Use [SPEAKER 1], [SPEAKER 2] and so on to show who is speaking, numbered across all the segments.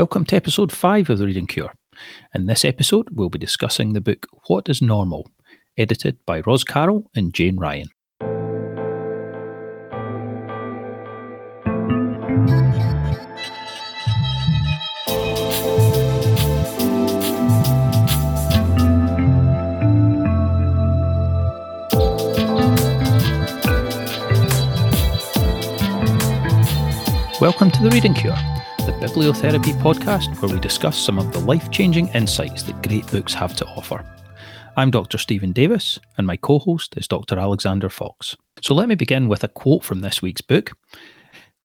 [SPEAKER 1] Welcome to episode 5 of The Reading Cure. In this episode, we'll be discussing the book What is Normal, edited by Roz Carroll and Jane Ryan. Welcome to The Reading Cure Bibliotherapy podcast, where we discuss some of the life changing insights that great books have to offer. I'm Dr. Steven Davis, and my co host is Dr. Alexander Fox. So let me begin with a quote from this week's book.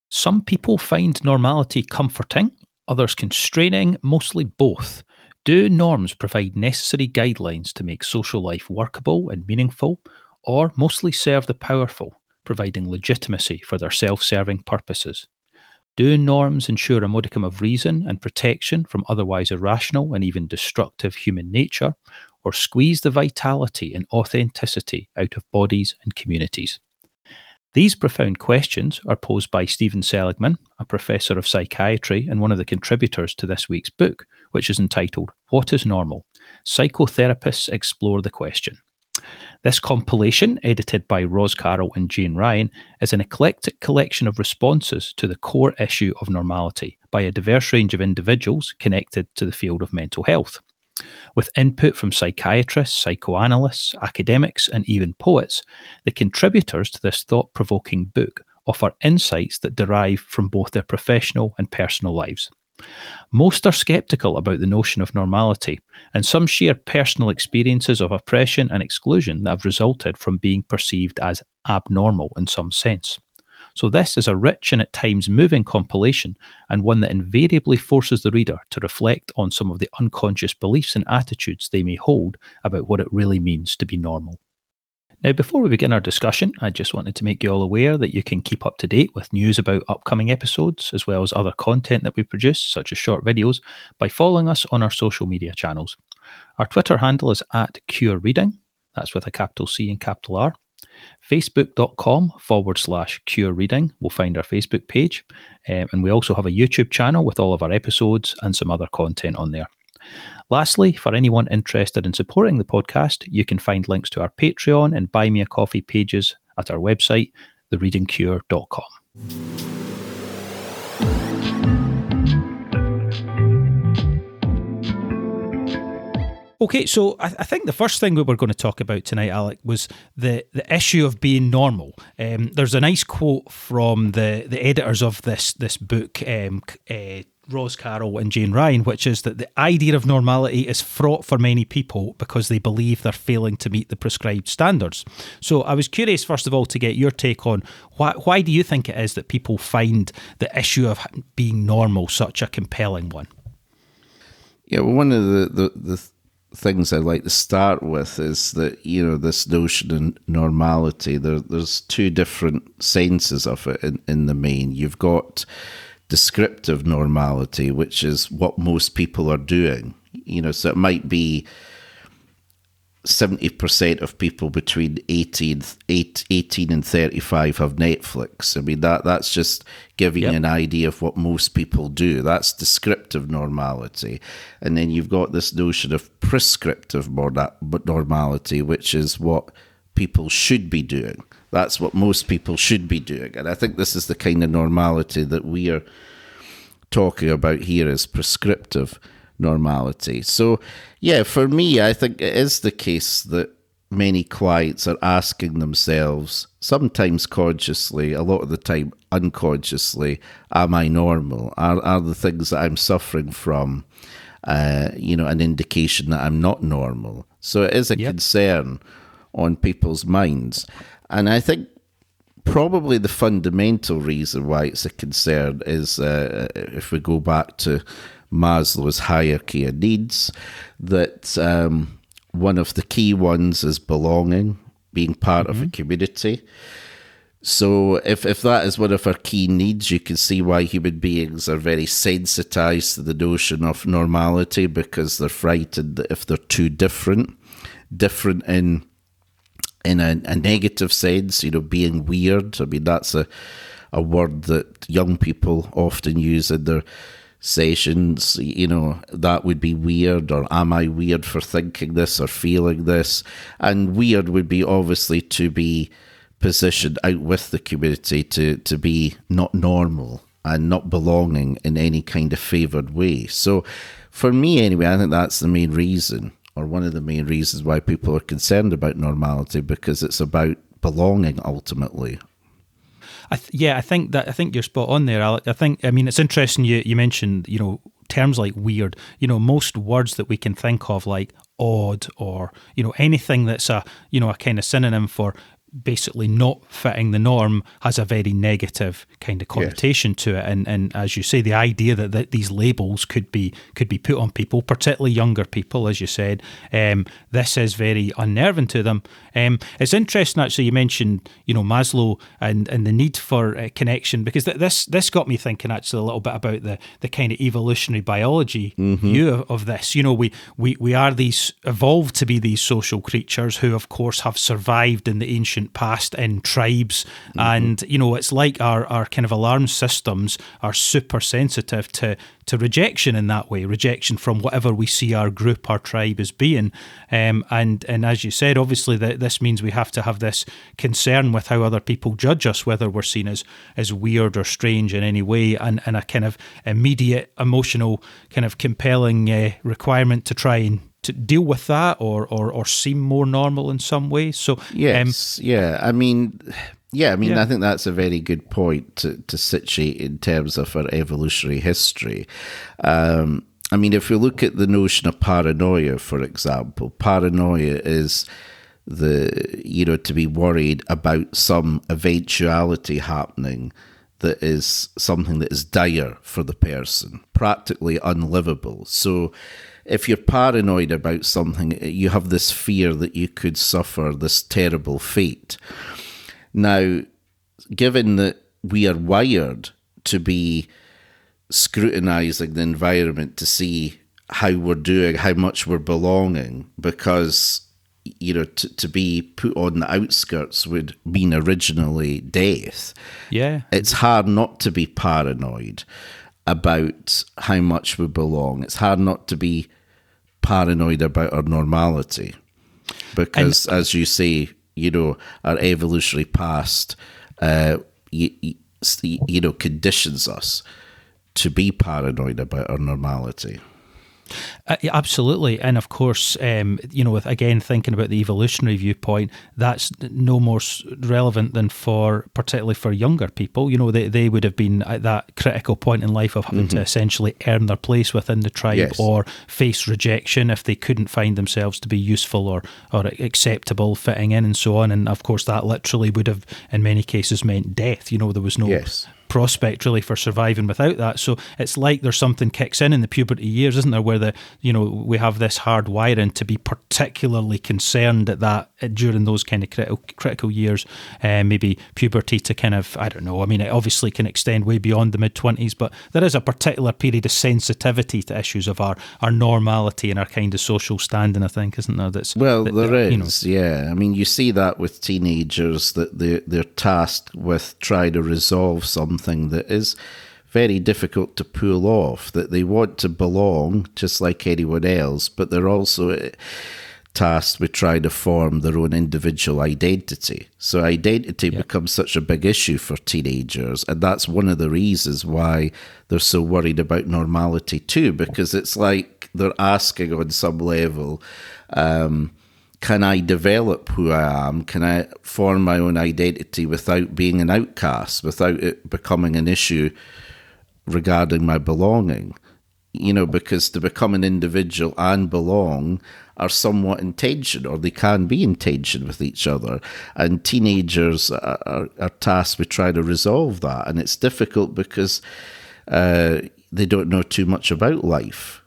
[SPEAKER 1] Some people find normality comforting, others constraining, mostly both. Do norms provide necessary guidelines to make social life workable and meaningful, or mostly serve the powerful, providing legitimacy for their self serving purposes? Do norms ensure a modicum of reason and protection from otherwise irrational and even destructive human nature, or squeeze the vitality and authenticity out of bodies and communities? These profound questions are posed by Stephen Seligman, a professor of psychiatry and one of the contributors to this week's book, which is entitled What is Normal? Psychotherapists Explore the Question. This compilation, edited by Roz Carroll and Jane Ryan, is an eclectic collection of responses to the core issue of normality by a diverse range of individuals connected to the field of mental health. With input from psychiatrists, psychoanalysts, academics, and even poets, the contributors to this thought provoking book offer insights that derive from both their professional and personal lives. Most are skeptical about the notion of normality, and some share personal experiences of oppression and exclusion that have resulted from being perceived as abnormal in some sense. So, this is a rich and at times moving compilation, and one that invariably forces the reader to reflect on some of the unconscious beliefs and attitudes they may hold about what it really means to be normal. Now, before we begin our discussion, I just wanted to make you all aware that you can keep up to date with news about upcoming episodes, as well as other content that we produce, such as short videos, by following us on our social media channels. Our Twitter handle is at Cure Reading, that's with a capital C and capital R. Facebook.com forward slash Cure Reading will find our Facebook page. Um, and we also have a YouTube channel with all of our episodes and some other content on there. Lastly, for anyone interested in supporting the podcast, you can find links to our Patreon and Buy Me a Coffee pages at our website, thereadingcure.com. Okay, so I, think the first thing we were going to talk about tonight, Alec, was the, the issue of being normal. Um, there's a nice quote from the, the editors of this this book, um, uh, Roz Carroll and Jane Ryan, which is that the idea of normality is fraught for many people because they believe they're failing to meet the prescribed standards. So I was curious, first of all, to get your take on why, why do you think it is that people find the issue of being normal such a compelling one?
[SPEAKER 2] Yeah, well, one of the, the, the things I'd like to start with is that, you know, this notion of normality, there, there's two different senses of it in, in the main. You've got descriptive normality, which is what most people are doing. You know, so it might be 70% of people between 18, 18 and 35 have Netflix. I mean, that that's just giving yep. an idea of what most people do. That's descriptive normality. And then you've got this notion of prescriptive normality, which is what people should be doing. That's what most people should be doing. And I think this is the kind of normality that we are talking about here is prescriptive normality. So, yeah, for me, I think it is the case that many clients are asking themselves, sometimes consciously, a lot of the time unconsciously, am I normal? Are, are the things that I'm suffering from, uh, you know, an indication that I'm not normal? So it is a yep. concern on people's minds. And I think probably the fundamental reason why it's a concern is uh, if we go back to Maslow's hierarchy of needs, that um, one of the key ones is belonging, being part mm-hmm. of a mm-hmm. community. So, if, if that is one of our key needs, you can see why human beings are very sensitized to the notion of normality because they're frightened that if they're too different, different in in a, a negative sense, you know, being weird. I mean, that's a a word that young people often use in their sessions, you know, that would be weird, or am I weird for thinking this or feeling this? And weird would be obviously to be positioned out with the community to, to be not normal and not belonging in any kind of favoured way. So, for me, anyway, I think that's the main reason, or one of the main reasons why people are concerned about normality, because it's about belonging ultimately.
[SPEAKER 1] I th- yeah, I think that I think you're spot on there, Alec. I think I mean it's interesting you you mentioned you know terms like weird. You know most words that we can think of like odd or you know anything that's a you know a kind of synonym for basically not fitting the norm has a very negative kind of connotation yes. to it and and as you say the idea that, that these labels could be could be put on people particularly younger people as you said um, this is very unnerving to them um, it's interesting actually you mentioned you know Maslow and and the need for uh, connection because th- this this got me thinking actually a little bit about the the kind of evolutionary biology mm-hmm. view of, of this you know we we we are these evolved to be these social creatures who of course have survived in the ancient past in tribes. Mm-hmm. And, you know, it's like our, our kind of alarm systems are super sensitive to, to rejection in that way, rejection from whatever we see our group, our tribe as being. Um, and, and as you said, obviously, that this means we have to have this concern with how other people judge us, whether we're seen as, as weird or strange in any way, and, and a kind of immediate emotional, kind of compelling uh, requirement to try and to deal with that or, or, or seem more normal in some way. So um,
[SPEAKER 2] yes, um, yeah. I mean, yeah. I mean, yeah. I think that's a very good point to, to situate in terms of our evolutionary history. Um, I mean, if we look at the notion of paranoia, for example, paranoia is the you know to be worried about some eventuality happening that is something that is dire for the person, practically unlivable. So if you're paranoid about something, you have this fear that you could suffer this terrible fate. Now, given that we are wired to be scrutinizing the environment to see how we're doing, how much we're belonging, because you know to, to be put on the outskirts would mean originally death.
[SPEAKER 1] Yeah,
[SPEAKER 2] it's hard not to be paranoid about how much we belong. It's hard not to be paranoid about our normality because, and, as you say, you know, our evolutionary past, uh, you, you know, conditions us to be paranoid about our normality.
[SPEAKER 1] Uh, absolutely, and of course, um, you know, with again thinking about the evolutionary viewpoint, that's no more relevant than for particularly for younger people. You know, they, they would have been at that critical point in life of having mm-hmm. to essentially earn their place within the tribe yes. or face rejection if they couldn't find themselves to be useful or or acceptable, fitting in, and so on. And of course, that literally would have, in many cases, meant death. You know, there was no
[SPEAKER 2] yes
[SPEAKER 1] prospect really for surviving without that. So it's like there's something kicks in in the puberty years, isn't there, where the you know we have this hard wiring to be particularly concerned at that during those kind of critical critical years, uh, maybe puberty to kind of I don't know. I mean, it obviously can extend way beyond the mid twenties, but there is a particular period of sensitivity to issues of our our normality and our kind of social standing. I think, isn't there? That's
[SPEAKER 2] well, that, there that, is. You know, yeah, I mean, you see that with teenagers that they they're tasked with trying to resolve some something that is very difficult to pull off, that they want to belong just like anyone else, but they're also eh, tasked with trying to form their own individual identity. So identity becomes such a big issue for teenagers, and that's one of the reasons why they're so worried about normality too, because it's like they're asking on some level, um, can I develop who I am? Can I form my own identity without being an outcast, without it becoming an issue regarding my belonging? You know, because to become an individual and belong are somewhat in tension, or they can be in tension with each other. And teenagers are, are, are tasked with trying to resolve that. And it's difficult because uh, they don't know too much about life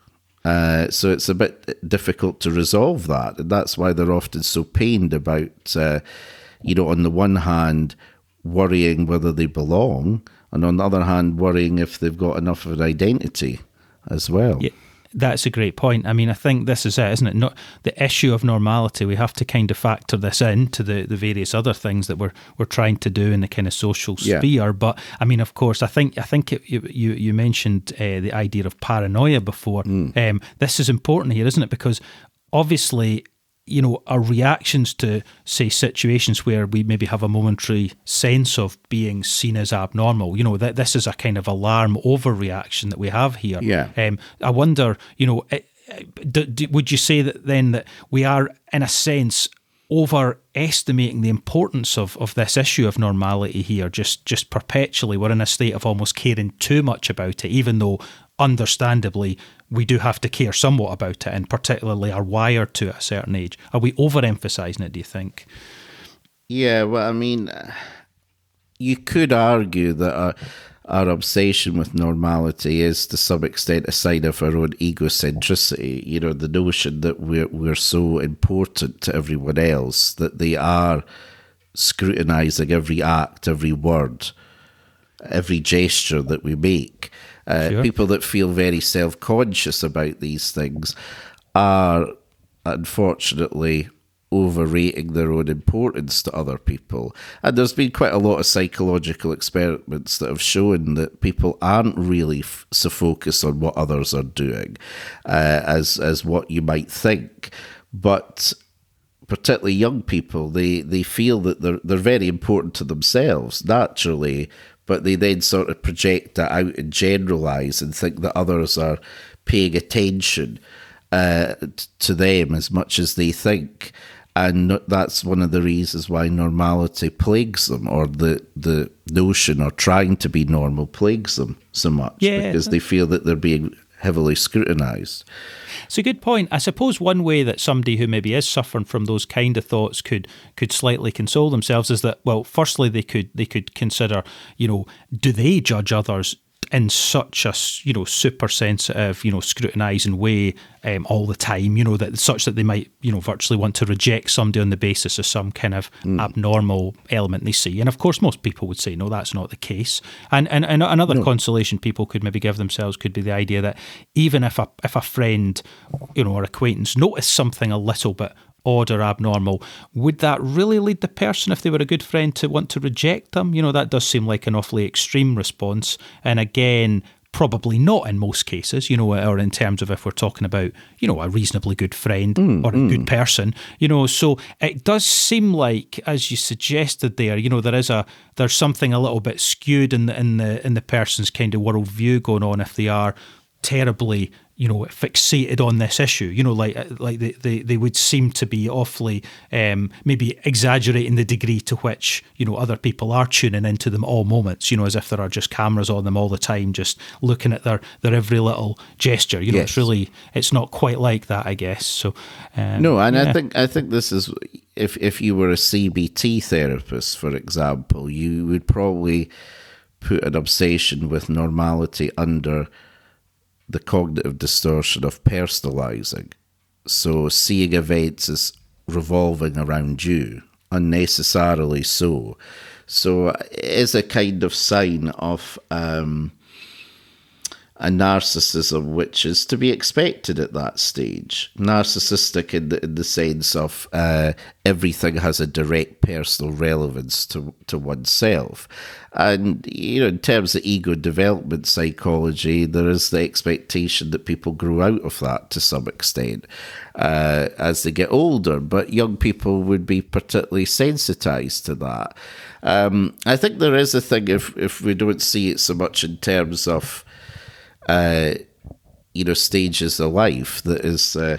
[SPEAKER 2] uh, so it's a bit difficult to resolve that. And that's why they're often so pained about, uh, you know, on the one hand, worrying whether they belong, and on the other hand, worrying if they've got enough of an identity as well.
[SPEAKER 1] Yeah. That's a great point. I mean, I think this is it, isn't it? Not the issue of normality. We have to kind of factor this into the, the various other things that we're we're trying to do in the kind of social sphere. Yeah. But I mean, of course, I think I think it, you you mentioned uh, the idea of paranoia before. Mm. Um, this is important here, isn't it? Because obviously you know, our reactions to, say, situations where we maybe have a momentary sense of being seen as abnormal, you know, that this is a kind of alarm overreaction that we have here.
[SPEAKER 2] Yeah.
[SPEAKER 1] Um, I wonder, you know, eh, eh, do, do, would you say that then that we are, in a sense, overestimating the importance of, of this issue of normality here just just perpetually we're in a state of almost caring too much about it even though understandably we do have to care somewhat about it and particularly are wired to a certain age. Are we overemphasizing it do you think?
[SPEAKER 2] Yeah well i mean uh, you could argue that our, our obsession with normality is to some extent a sign of our own egocentricity. You know the notion that we're, we're so important to everyone else that they are scrutinizing every act every word every gesture that we make uh, sure. People that feel very self conscious about these things are unfortunately overrating their own importance to other people. And there's been quite a lot of psychological experiments that have shown that people aren't really f- so focused on what others are doing uh, as as what you might think, but particularly young people, they, they feel that they're they're very important to themselves naturally, but they then sort of project that out and generalize and think that others are paying attention uh, to them as much as they think. And that's one of the reasons why normality plagues them, or the, the notion or trying to be normal plagues them so much yeah. because they feel that they're being heavily scrutinized.
[SPEAKER 1] It's a good point. I suppose one way that somebody who maybe is suffering from those kind of thoughts could could slightly console themselves is that well, firstly they could they could consider, you know, do they judge others in such a you know super sensitive you know scrutinizing way um, all the time you know that such that they might you know virtually want to reject somebody on the basis of some kind of mm. abnormal element they see and of course most people would say no that's not the case and and, and another no. consolation people could maybe give themselves could be the idea that even if a if a friend you know or acquaintance noticed something a little bit odd or abnormal, would that really lead the person, if they were a good friend, to want to reject them? You know, that does seem like an awfully extreme response. And again, probably not in most cases, you know, or in terms of if we're talking about, you know, a reasonably good friend mm, or a mm. good person, you know. So it does seem like, as you suggested there, you know, there is a there's something a little bit skewed in the in the in the person's kind of worldview going on if they are terribly you know fixated on this issue you know like like they, they, they would seem to be awfully um, maybe exaggerating the degree to which you know other people are tuning into them all moments you know as if there are just cameras on them all the time just looking at their their every little gesture you know yes. it's really it's not quite like that i guess so
[SPEAKER 2] um, no and yeah. i think i think this is if if you were a cbt therapist for example you would probably put an obsession with normality under the cognitive distortion of personalizing. So, seeing events as revolving around you, unnecessarily so. So, it is a kind of sign of um, a narcissism which is to be expected at that stage. Narcissistic in the, in the sense of uh, everything has a direct personal relevance to, to oneself. And, you know, in terms of ego development psychology, there is the expectation that people grow out of that to some extent uh, as they get older. But young people would be particularly sensitized to that. Um, I think there is a thing if, if we don't see it so much in terms of uh, you know, stages of life that is uh,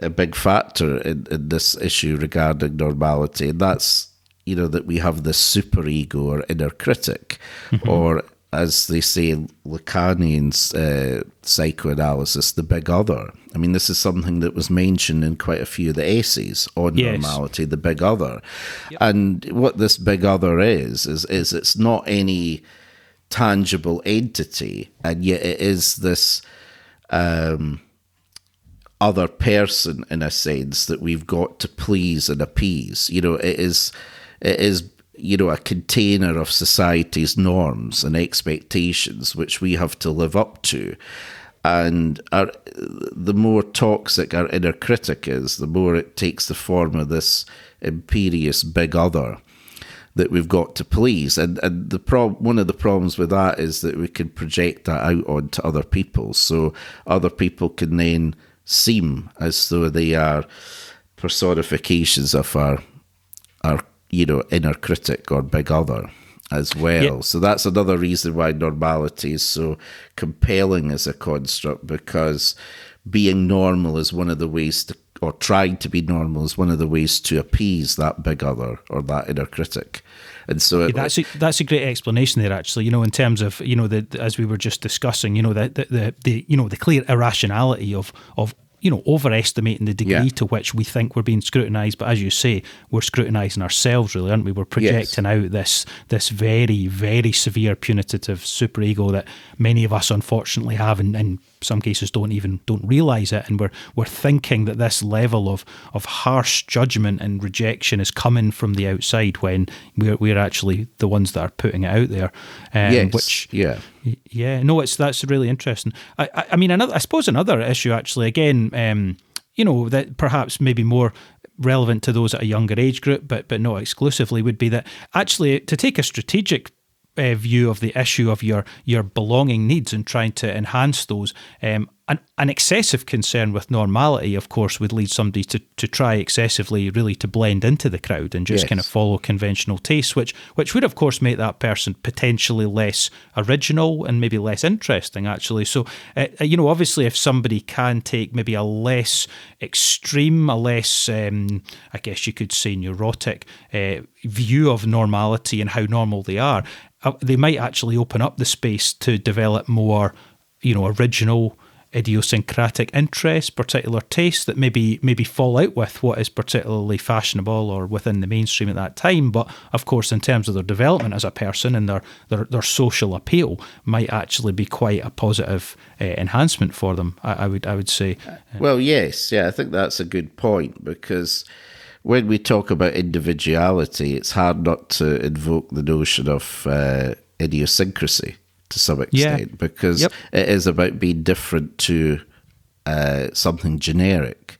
[SPEAKER 2] a big factor in, in this issue regarding normality. And that's, you know, that we have this super ego or inner critic, mm-hmm. or as they say in Lacanian's uh, psychoanalysis, the big other. I mean, this is something that was mentioned in quite a few of the essays on yes. normality, the big other. Yep. And what this big other is, is, is it's not any tangible entity, and yet it is this um, other person in a sense that we've got to please and appease. You know, it is it is you know a container of society's norms and expectations which we have to live up to. And our, the more toxic our inner critic is, the more it takes the form of this imperious big other that we've got to please. And and the prob- one of the problems with that is that we can project that out onto other people. So other people can then seem as though they are personifications of our our you know inner critic or big other as well. Yep. So that's another reason why normality is so compelling as a construct because being normal is one of the ways to or trying to be normal is one of the ways to appease that big other or that inner critic. And so
[SPEAKER 1] it, that's a, that's a great explanation there. Actually, you know, in terms of you know the, as we were just discussing, you know the, the the, the you know the clear irrationality of of you know, overestimating the degree yeah. to which we think we're being scrutinised. But as you say, we're scrutinising ourselves, really, aren't we? We're projecting yes. out this this very, very severe punitive superego that many of us unfortunately have, and in some cases don't even don't realise it, and we're we're thinking that this level of of harsh judgment and rejection is coming from the outside when we're we're actually the ones that are putting it out there.
[SPEAKER 2] Um, yes. Which yeah
[SPEAKER 1] yeah, no, it's that's really interesting. I, I, I mean, another, I suppose another issue actually, again, um, you know, that perhaps maybe more relevant to those at a younger age group, but but not exclusively, would be that actually to take a strategic uh, view of the issue of your your belonging needs and trying to enhance those. Um, an, an excessive concern with normality, of course, would lead somebody to, to try excessively, really, to blend into the crowd and just yes. kind of follow conventional tastes, which which would, of course, make that person potentially less original and maybe less interesting, actually. So, uh, uh you know, obviously, if somebody can take maybe a less extreme, a less, um, I guess you could say, neurotic uh, view of normality and how normal they are, uh, they might actually open up the space to develop more, you know, original idiosyncratic interests, particular tastes that maybe maybe fall out with what is particularly fashionable or within the mainstream at that time. But of course, in terms of their development as a person and their their, their social appeal, might actually be quite a positive uh, enhancement for them. I, I, would I would say.
[SPEAKER 2] Well, yes, yeah, I think that's a good point because when we talk about individuality, it's hard not to invoke the notion of uh, idiosyncrasy to some extent yeah. because yep. it is about being different to uh, something generic.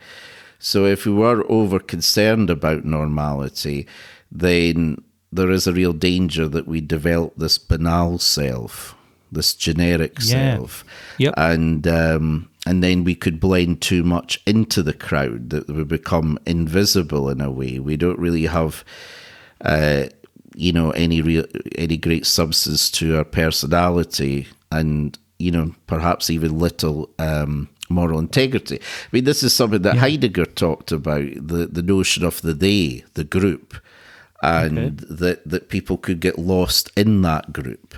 [SPEAKER 2] So if we were over concerned about normality, then there is a real danger that we develop this banal self, this generic yeah. self,
[SPEAKER 1] yep.
[SPEAKER 2] and um, and then we could blend too much into the crowd that we become invisible in a way. We don't really have uh, you know any real any great substance to our personality and you know perhaps even little um, moral integrity. I mean, this is something that yeah. Heidegger talked about the the notion of the they, the group, and okay. that that people could get lost in that group.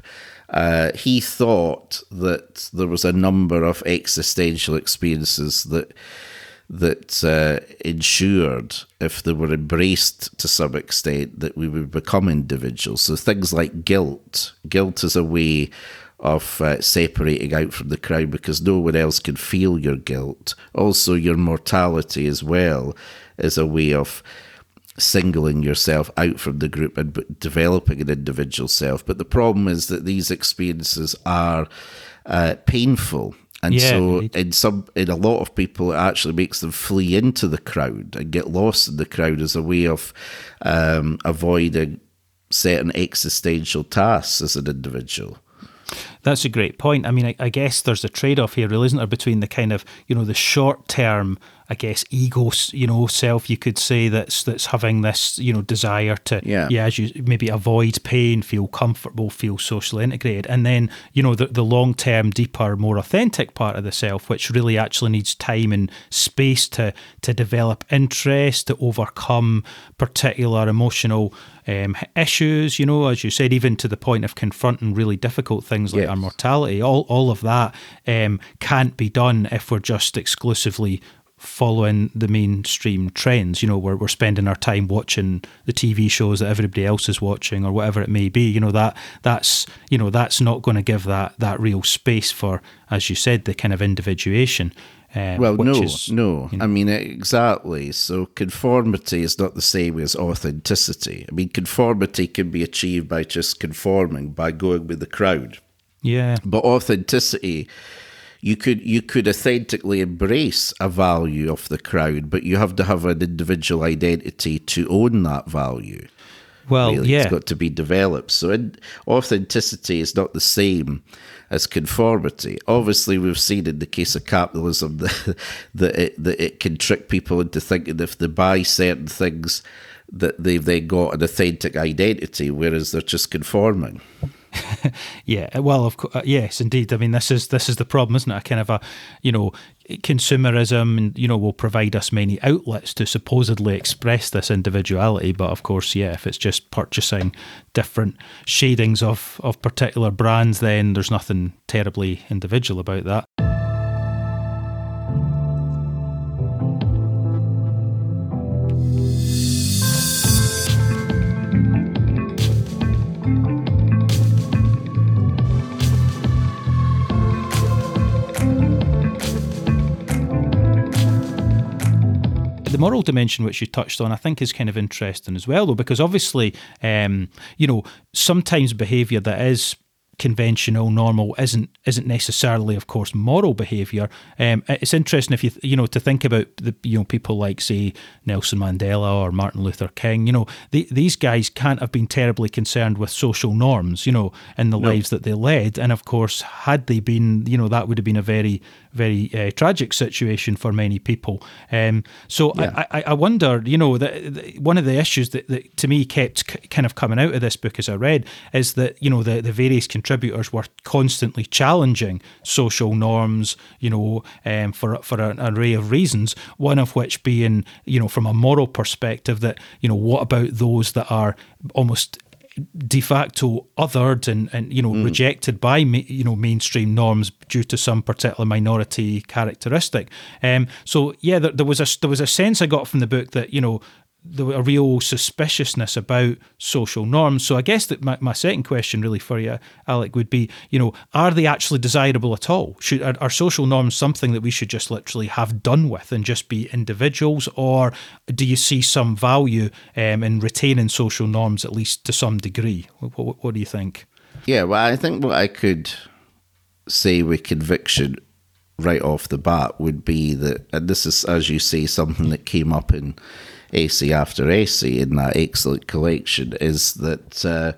[SPEAKER 2] Uh, he thought that there was a number of existential experiences that that uh, ensured, if they were embraced to some extent, that we would become individuals. So things like guilt. Guilt is a way of uh, separating out from the crowd because no one else can feel your guilt. Also, your mortality as well is a way of singling yourself out from the group and developing an individual self. But the problem is that these experiences are uh, painful and yeah, so in some in a lot of people it actually makes them flee into the crowd and get lost in the crowd as a way of um, avoiding certain existential tasks as an individual.
[SPEAKER 1] That's a great point. I mean, I, I guess there's a trade off here, really, isn't there, between the kind of, you know, the short term I guess ego, you know, self. You could say that's that's having this, you know, desire to,
[SPEAKER 2] yeah,
[SPEAKER 1] yeah as you maybe avoid pain, feel comfortable, feel socially integrated, and then you know the the long term, deeper, more authentic part of the self, which really actually needs time and space to to develop interest, to overcome particular emotional um, issues, you know, as you said, even to the point of confronting really difficult things like yes. our mortality, all, all of that um, can't be done if we're just exclusively following the mainstream trends. You know, we're, we're spending our time watching the TV shows that everybody else is watching or whatever it may be. You know, that that's you know, that's not going to give that that real space for, as you said, the kind of individuation.
[SPEAKER 2] Uh, well, no, is, no. You know, I mean, exactly. So conformity is not the same as authenticity. I mean, conformity can be achieved by just conforming, by going with the crowd.
[SPEAKER 1] Yeah.
[SPEAKER 2] But authenticity you could you could authentically embrace a value of the crowd, but you have to have an individual identity to own that value.
[SPEAKER 1] Well, really. yeah,
[SPEAKER 2] it's got to be developed. So in, authenticity is not the same as conformity. Obviously, we've seen in the case of capitalism that that it, that it can trick people into thinking if they buy certain things that they've then got an authentic identity, whereas they're just conforming.
[SPEAKER 1] yeah, well, of course, uh, yes, indeed. I mean, this is this is the problem, isn't it? A kind of a, you know, consumerism, and you know, will provide us many outlets to supposedly express this individuality. But of course, yeah, if it's just purchasing different shadings of of particular brands, then there's nothing terribly individual about that. The moral dimension which you touched on, I think, is kind of interesting as well, though, because obviously, um, you know, sometimes behaviour that is conventional, normal isn't isn't necessarily, of course, moral behaviour. Um, it's interesting if you you know to think about the you know people like say Nelson Mandela or Martin Luther King. You know the, these guys can't have been terribly concerned with social norms. You know in the no. lives that they led, and of course, had they been, you know, that would have been a very very uh, tragic situation for many people. Um, so yeah. I, I, I, wonder, you know, that one of the issues that, that to me kept c- kind of coming out of this book as I read is that you know the the various contributors were constantly challenging social norms, you know, um, for for an array of reasons. One of which being, you know, from a moral perspective, that you know, what about those that are almost de facto othered and, and you know mm. rejected by you know mainstream norms due to some particular minority characteristic. Um, so yeah, there, there, was a there was a sense I got from the book that you know a real suspiciousness about social norms. So I guess that my, my second question really for you, Alec, would be, you know, are they actually desirable at all? Should are, are, social norms something that we should just literally have done with and just be individuals, or do you see some value um, in retaining social norms at least to some degree? What, what, what do you think?
[SPEAKER 2] Yeah, well, I think what I could say with conviction right off the bat would be that, and this is, as you say, something that came up in essay after essay in that excellent collection is that uh,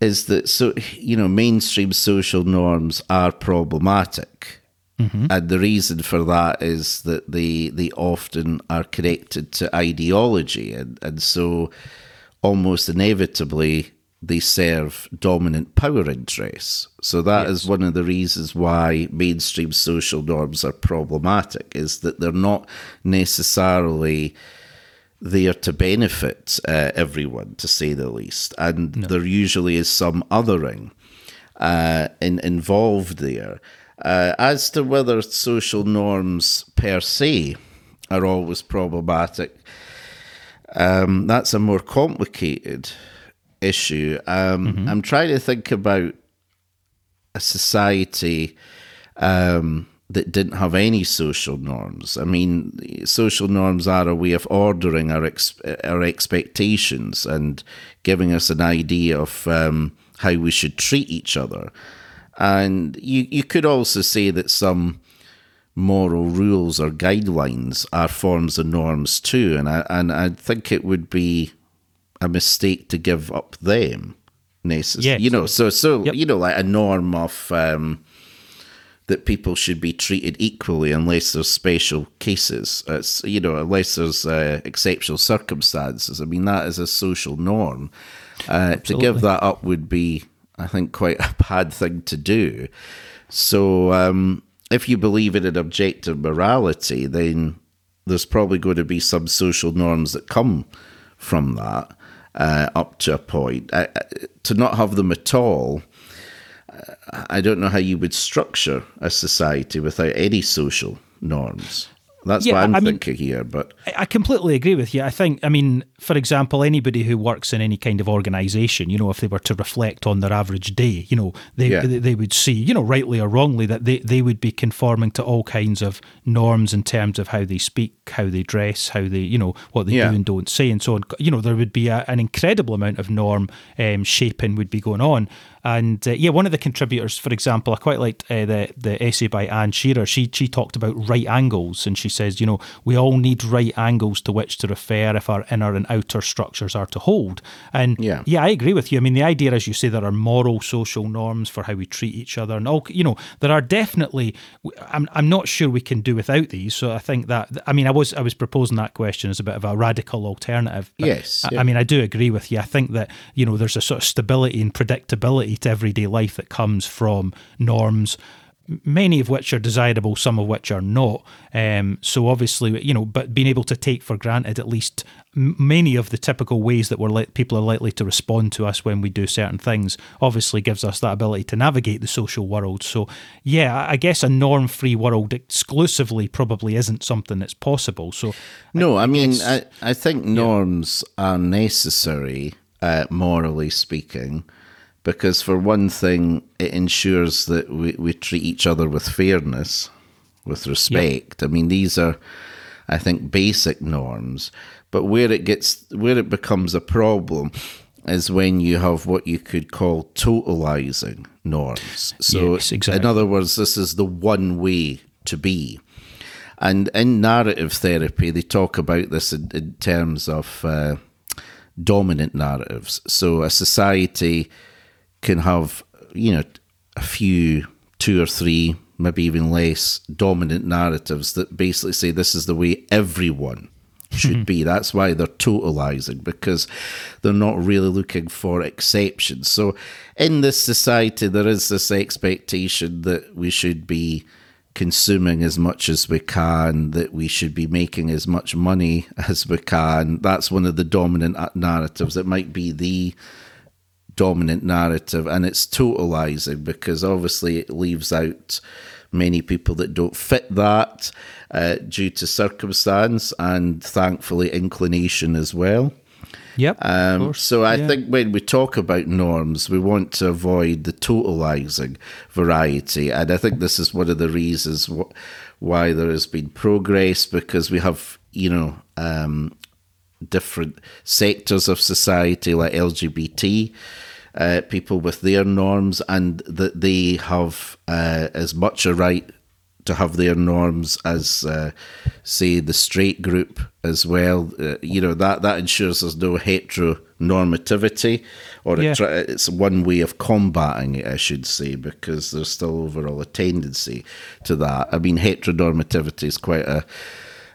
[SPEAKER 2] is that so you know mainstream social norms are problematic. Mm-hmm. And the reason for that is that they they often are connected to ideology, and, and so almost inevitably they serve dominant power interests. So that yes. is one of the reasons why mainstream social norms are problematic is that they're not necessarily there to benefit uh, everyone, to say the least, and no. there usually is some othering uh, in, involved there. Uh, as to whether social norms per se are always problematic, um, that's a more complicated issue. Um, mm-hmm. I'm trying to think about a society um, that didn't have any social norms. I mean, social norms are a way of ordering our ex- our expectations and giving us an idea of um, how we should treat each other. And you you could also say that some moral rules or guidelines are forms of norms too. And I and I think it would be a mistake to give up them. Necessarily, yes. you know. So so yep. you know, like a norm of um, that people should be treated equally unless there's special cases. It's you know unless there's uh, exceptional circumstances. I mean that is a social norm. Uh, to give that up would be, I think, quite a bad thing to do. So um, if you believe in an objective morality, then there's probably going to be some social norms that come from that uh, up to a point. Uh, uh, to not have them at all, I don't know how you would structure a society without any social norms. That's yeah, what I'm I thinking mean, here. But
[SPEAKER 1] I completely agree with you. I think, I mean, for example, anybody who works in any kind of organisation, you know, if they were to reflect on their average day, you know, they yeah. they would see, you know, rightly or wrongly, that they, they would be conforming to all kinds of norms in terms of how they speak, how they dress, how they, you know, what they yeah. do and don't say, and so on. You know, there would be a, an incredible amount of norm um, shaping would be going on. And uh, yeah, one of the contributors, for example, I quite liked uh, the the essay by Anne Shearer. She she talked about right angles, and she says, you know, we all need right angles to which to refer if our inner and outer structures are to hold. And
[SPEAKER 2] yeah,
[SPEAKER 1] yeah, I agree with you. I mean, the idea, as you say, there are moral, social norms for how we treat each other, and all. You know, there are definitely. I'm I'm not sure we can do without these. So I think that I mean, I was I was proposing that question as a bit of a radical alternative.
[SPEAKER 2] yes,
[SPEAKER 1] I, I mean, I do agree with you. I think that you know there's a sort of stability and predictability to everyday life that comes from norms many of which are desirable, some of which are not. Um, so obviously, you know, but being able to take for granted at least many of the typical ways that we're li- people are likely to respond to us when we do certain things obviously gives us that ability to navigate the social world. So yeah, I guess a norm-free world exclusively probably isn't something that's possible. So
[SPEAKER 2] no, I, I mean, I, I think norms yeah. are necessary, uh, morally speaking because for one thing, it ensures that we, we treat each other with fairness, with respect. Yep. I mean, these are, I think, basic norms. But where it gets, where it becomes a problem, is when you have what you could call totalizing norms. So, yes, exactly. in other words, this is the one way to be. And in narrative therapy, they talk about this in, in terms of uh, dominant narratives. So, a society can have, you know, a few, two or three, maybe even less dominant narratives that basically say this is the way everyone should hmm. be. That's why they're totalizing because they're not really looking for exceptions. So, in this society, there is this expectation that we should be consuming as much as we can, that we should be making as much money as we can. That's one of the dominant narratives. It might be the dominant narrative and it's totalizing because obviously it leaves out many people that don't fit that uh, due to circumstance and thankfully inclination as well.
[SPEAKER 1] Yep.
[SPEAKER 2] Um, so I yeah. think when we talk about norms, we want to avoid the totalizing variety, and I think this is one of the reasons wh- why there has been progress because we have, you know, um, different sectors of society like LGBT uh, people with their norms, and that they have uh, as much a right to have their norms as, uh, say, the straight group as well. Uh, you know that that ensures there's no heteronormativity, or yeah. it, it's one way of combating it, I should say, because there's still overall a tendency to that. I mean, heteronormativity is quite a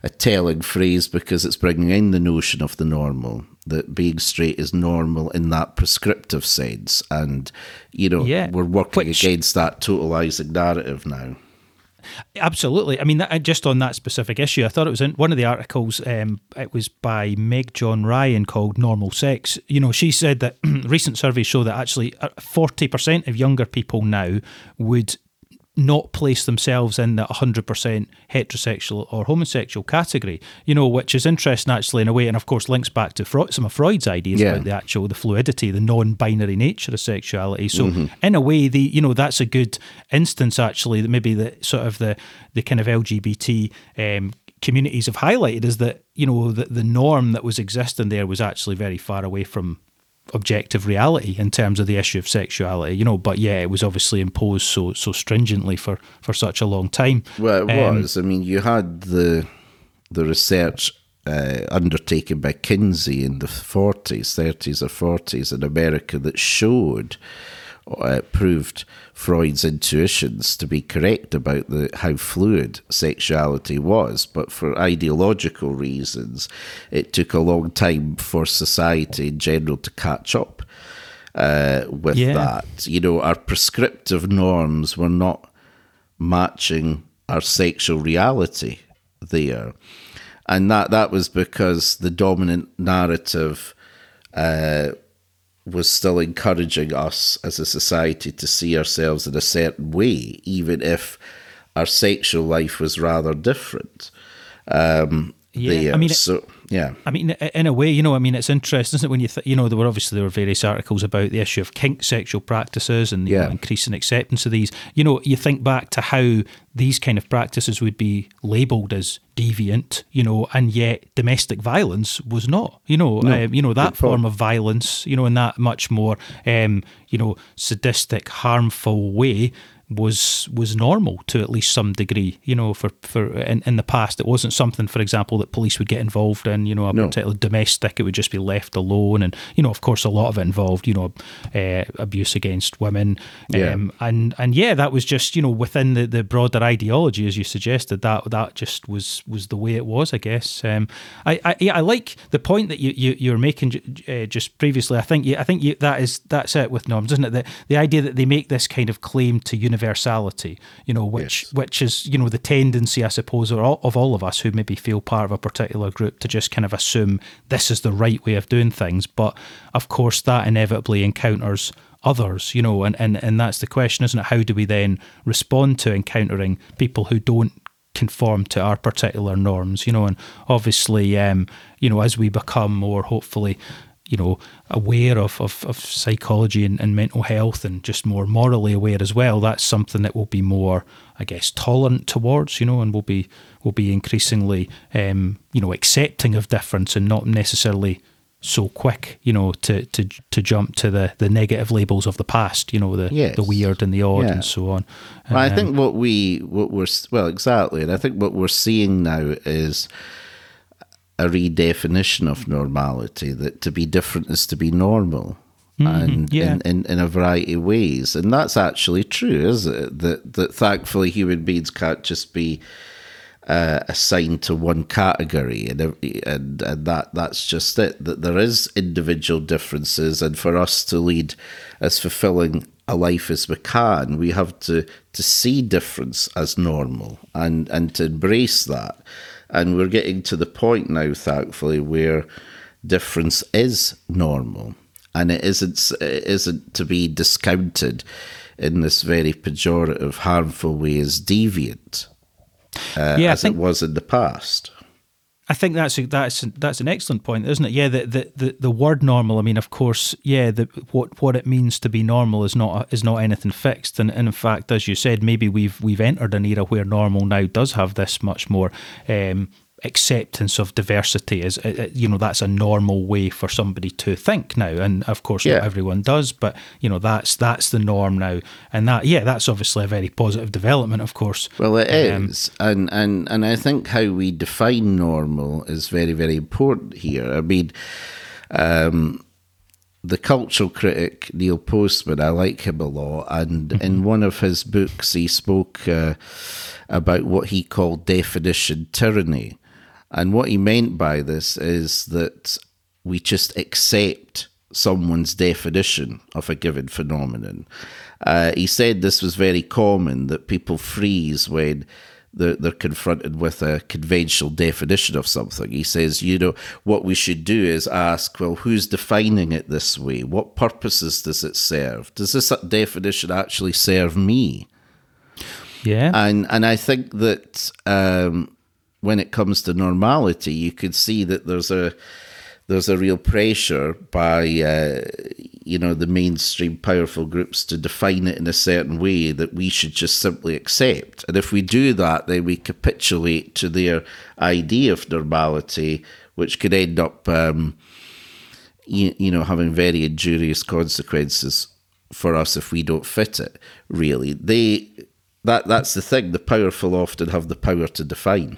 [SPEAKER 2] a telling phrase because it's bringing in the notion of the normal that being straight is normal in that prescriptive sense and you know yeah. we're working Which, against that totalizing narrative now
[SPEAKER 1] Absolutely. I mean, that, just on that specific issue, I thought it was in one of the articles. Um, it was by Meg John Ryan called "Normal Sex." You know, she said that recent surveys show that actually uh, forty percent of younger people now would not place themselves in the 100% heterosexual or homosexual category, you know, which is interesting actually in a way, and of course links back to Freud, some of Freud's ideas yeah. about the actual, the fluidity, the non-binary nature of sexuality. So mm-hmm. in a way, the, you know, that's a good instance actually, that maybe the sort of the, the kind of LGBT um, communities have highlighted is that, you know, the, the norm that was existing there was actually very far away from objective reality in terms of the issue of sexuality, you know. But yeah, it was obviously imposed so so stringently for for such a long time.
[SPEAKER 2] Well, it um, was. I mean, you had the the research uh, undertaken by Kinsey in the forties, thirties, or forties in America that showed uh, proved Freud's intuitions to be correct about the how fluid sexuality was, but for ideological reasons, it took a long time for society in general to catch up uh, with yeah. that. You know, our prescriptive norms were not matching our sexual reality there, and that that was because the dominant narrative. Uh, was still encouraging us as a society to see ourselves in a certain way, even if our sexual life was rather different. Um,
[SPEAKER 1] yeah, there. I mean,
[SPEAKER 2] so yeah.
[SPEAKER 1] I mean, in a way, you know, I mean, it's interesting, isn't it? When you, th- you know, there were obviously there were various articles about the issue of kink sexual practices and yeah. know, increasing acceptance of these. You know, you think back to how these kind of practices would be labelled as deviant, you know, and yet domestic violence was not. You know, no, um, you know that form of violence, you know, in that much more, um, you know, sadistic, harmful way was was normal to at least some degree. You know, for for in, in the past, it wasn't something, for example, that police would get involved in. You know, a no. particular domestic, it would just be left alone, and you know, of course, a lot of it involved, you know, uh, abuse against women. Yeah. Um, and and yeah, that was just you know within the, the broader ideology, as you suggested, that that just was was the way it was, I guess. Um, I I, yeah, I like the point that you you you're making uh, just previously. I think you, I think you, that is that's it with norms, isn't it? The the idea that they make this kind of claim to unity universality, you know, which yes. which is you know the tendency, I suppose, of all, of all of us who maybe feel part of a particular group to just kind of assume this is the right way of doing things. But of course, that inevitably encounters others, you know, and, and, and that's the question, isn't it? How do we then respond to encountering people who don't conform to our particular norms, you know, and obviously, um, you know, as we become more hopefully you know, aware of, of, of psychology and, and, mental health and just more morally aware as well, that's something that will be more, I guess, tolerant towards, you know, and will be will be increasingly, um, you know, accepting of difference and not necessarily so quick, you know, to, to to jump to the, the negative labels of the past, you know, the yes. the weird and the odd yeah. and so on.
[SPEAKER 2] Well, I think um, what we what we're well exactly, and I think what we're seeing now is a redefinition of normality that to be different is to be normal. Mm-hmm, and yeah. in, in, in a variety of ways. And that's actually true, is it? That that thankfully human beings can't just be uh, assigned to one category, and, and and that that's just it. That there is individual differences, and for us to lead as fulfilling a life as we can, we have to to see difference as normal and and to embrace that. And we're getting to the point now, thankfully, where difference is normal and it isn't, it isn't to be discounted in this very pejorative, harmful way as deviant uh, yeah, as think- it was in the past.
[SPEAKER 1] I think that's a, that's that's an excellent point, isn't it? Yeah, the, the, the, the word normal. I mean, of course, yeah. The, what what it means to be normal is not is not anything fixed, and, and in fact, as you said, maybe we've we've entered an era where normal now does have this much more um, acceptance of diversity is uh, uh, you know that's a normal way for somebody to think now. And of course yeah. not everyone does but you know that's that's the norm now. And that yeah that's obviously a very positive development of course.
[SPEAKER 2] Well it um, is, and and and i think how we define normal is very very important here. I mean um the cultural critic Neil Postman, I like him a lot, and mm-hmm. in one of his books, he spoke uh, about what he called definition tyranny, and what he meant by this is that we just accept someone's definition of a given phenomenon. Uh, he said this was very common, that people freeze when they're, they're confronted with a conventional definition of something. He says, you know, what we should do is ask, well, who's defining it this way? What purposes does it serve? Does this definition actually serve me?
[SPEAKER 1] Yeah.
[SPEAKER 2] And and I think that um, when it comes to normality, you could see that there's a there's a real pressure by uh, you know the mainstream powerful groups to define it in a certain way that we should just simply accept. And if we do that, then we capitulate to their idea of normality, which could end up um, you, you know having very injurious consequences for us if we don't fit it. Really, they that that's the thing. The powerful often have the power to define.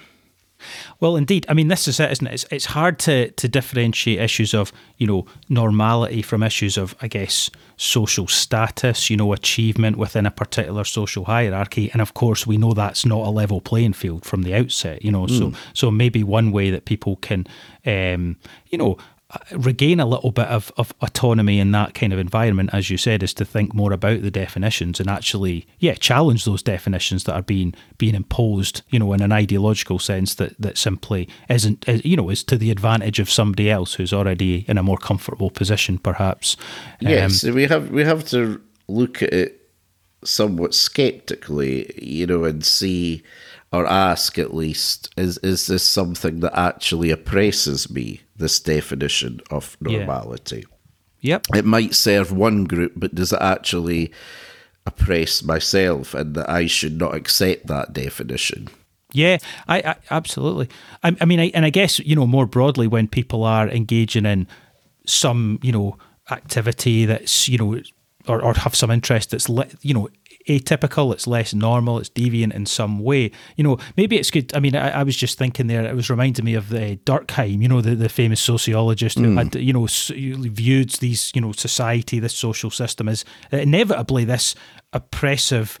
[SPEAKER 1] Well, indeed. I mean, this is it, isn't it? It's, it's hard to, to differentiate issues of, you know, normality from issues of, I guess, social status, you know, achievement within a particular social hierarchy. And of course, we know that's not a level playing field from the outset, you know. Mm. So, hmm. so maybe one way that people can, um, you know, regain a little bit of, of autonomy in that kind of environment, as you said, is to think more about the definitions and actually, yeah, challenge those definitions that are being being imposed, you know, in an ideological sense that that simply isn't, you know, is to the advantage of somebody else who's already in a more comfortable position, perhaps.
[SPEAKER 2] Yes, um, we have we have to look at it somewhat skeptically, you know, and see or ask at least, is is this something that actually oppresses me? This definition of normality.
[SPEAKER 1] Yeah. Yep.
[SPEAKER 2] It might serve one group, but does it actually oppress myself, and that I should not accept that definition?
[SPEAKER 1] Yeah, I, I absolutely. I, I mean, I, and I guess you know more broadly when people are engaging in some you know activity that's you know or, or have some interest that's you know atypical, it's less normal, it's deviant in some way. You know, maybe it's good. I mean, I, I was just thinking there, it was reminding me of the Durkheim, you know, the, the famous sociologist who mm. had, you know, viewed these, you know, society, this social system as inevitably this oppressive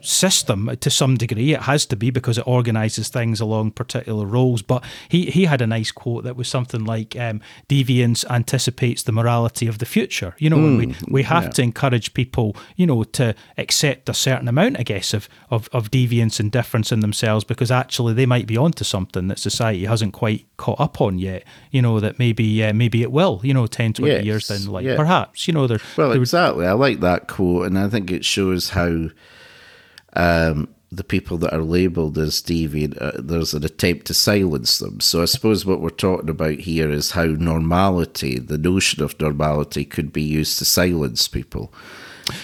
[SPEAKER 1] system to some degree. It has to be because it organises things along particular roles. But he, he had a nice quote that was something like um, deviance anticipates the morality of the future. You know, mm, we, we have yeah. to encourage people, you know, to accept a certain amount, I guess, of, of, of deviance and difference in themselves because actually they might be onto something that society hasn't quite caught up on yet. You know, that maybe uh, maybe it will, you know, 10, 20 yes, years then, like yeah. perhaps, you know, there.
[SPEAKER 2] Well, exactly. I like that quote and I think it shows how um, the people that are labelled as deviant, uh, there's an attempt to silence them. So I suppose what we're talking about here is how normality, the notion of normality, could be used to silence people.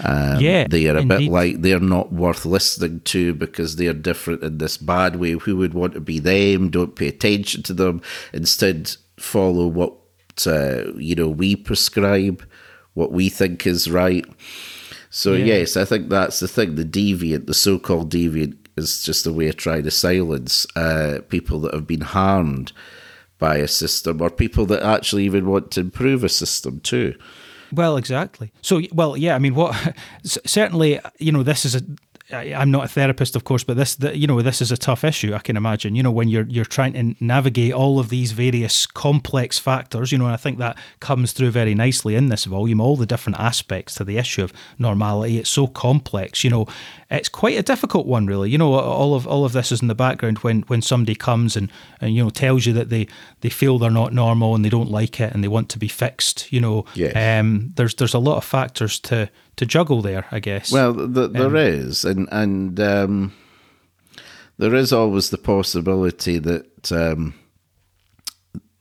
[SPEAKER 2] Um, yeah, they are a indeed. bit like they're not worth listening to because they're different in this bad way. Who would want to be them? Don't pay attention to them. Instead, follow what uh, you know we prescribe, what we think is right. So yeah. yes, I think that's the thing. The deviant, the so-called deviant, is just a way of trying to silence uh, people that have been harmed by a system, or people that actually even want to improve a system too.
[SPEAKER 1] Well, exactly. So, well, yeah. I mean, what certainly, you know, this is a I'm not a therapist, of course, but this, you know, this is a tough issue. I can imagine. You know, when you're you're trying to navigate all of these various complex factors. You know, and I think that comes through very nicely in this volume. All the different aspects to the issue of normality. It's so complex. You know, it's quite a difficult one, really. You know, all of all of this is in the background when when somebody comes and and you know tells you that they they feel they're not normal and they don't like it and they want to be fixed. You know,
[SPEAKER 2] yes.
[SPEAKER 1] um, there's there's a lot of factors to to juggle there, I guess.
[SPEAKER 2] Well, the, there um, is, and and um, there is always the possibility that um,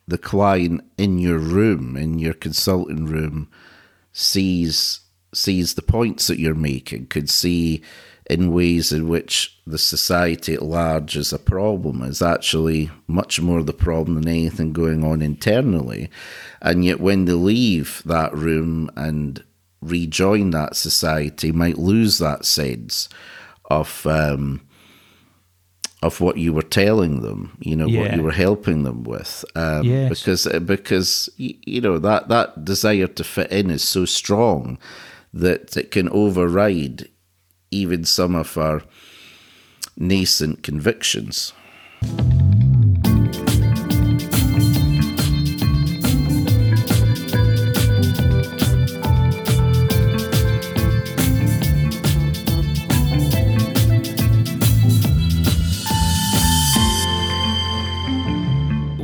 [SPEAKER 2] the client in your room, in your consulting room, sees sees the points that you're making, could see in ways in which the society at large is a problem is actually much more the problem than anything going on internally. And yet, when they leave that room and rejoin that society might lose that sense of um, of what you were telling them, you know, yeah. what you were helping them with, um, yes. because uh, because you know that that desire to fit in is so strong that it can override even some of our nascent convictions.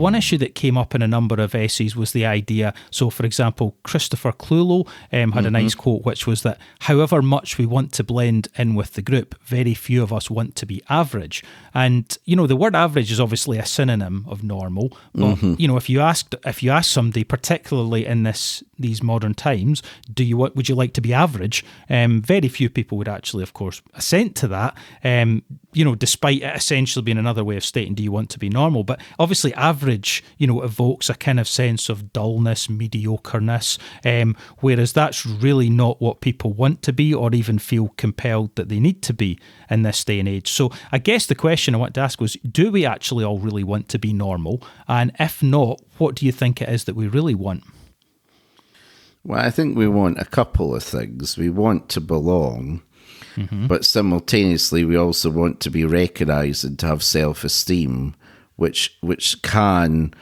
[SPEAKER 1] One issue that came up in a number of essays was the idea. So, for example, Christopher Clulow um, had mm-hmm. a nice quote, which was that however much we want to blend in with the group, very few of us want to be average. And you know, the word average is obviously a synonym of normal. But mm-hmm. you know, if you asked if you ask somebody, particularly in this these modern times, do you would you like to be average? Um, very few people would actually, of course, assent to that. Um, you know, despite it essentially being another way of stating, do you want to be normal? But obviously, average, you know, evokes a kind of sense of dullness, mediocreness, um, whereas that's really not what people want to be or even feel compelled that they need to be in this day and age. So I guess the question I want to ask was do we actually all really want to be normal? And if not, what do you think it is that we really want?
[SPEAKER 2] Well, I think we want a couple of things. We want to belong Mm-hmm. But simultaneously, we also want to be recognized and to have self esteem, which which can,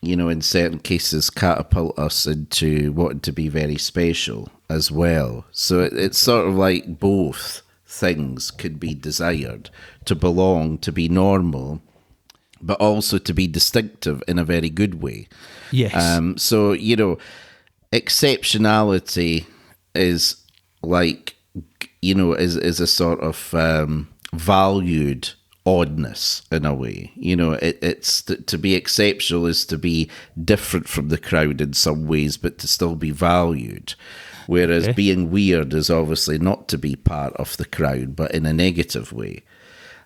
[SPEAKER 2] you know, in certain cases, catapult us into wanting to be very special as well. So it, it's sort of like both things could be desired to belong, to be normal, but also to be distinctive in a very good way.
[SPEAKER 1] Yes.
[SPEAKER 2] Um, so, you know, exceptionality is like you know, is is a sort of um, valued oddness in a way. You know, it, it's to, to be exceptional is to be different from the crowd in some ways, but to still be valued. Whereas okay. being weird is obviously not to be part of the crowd, but in a negative way.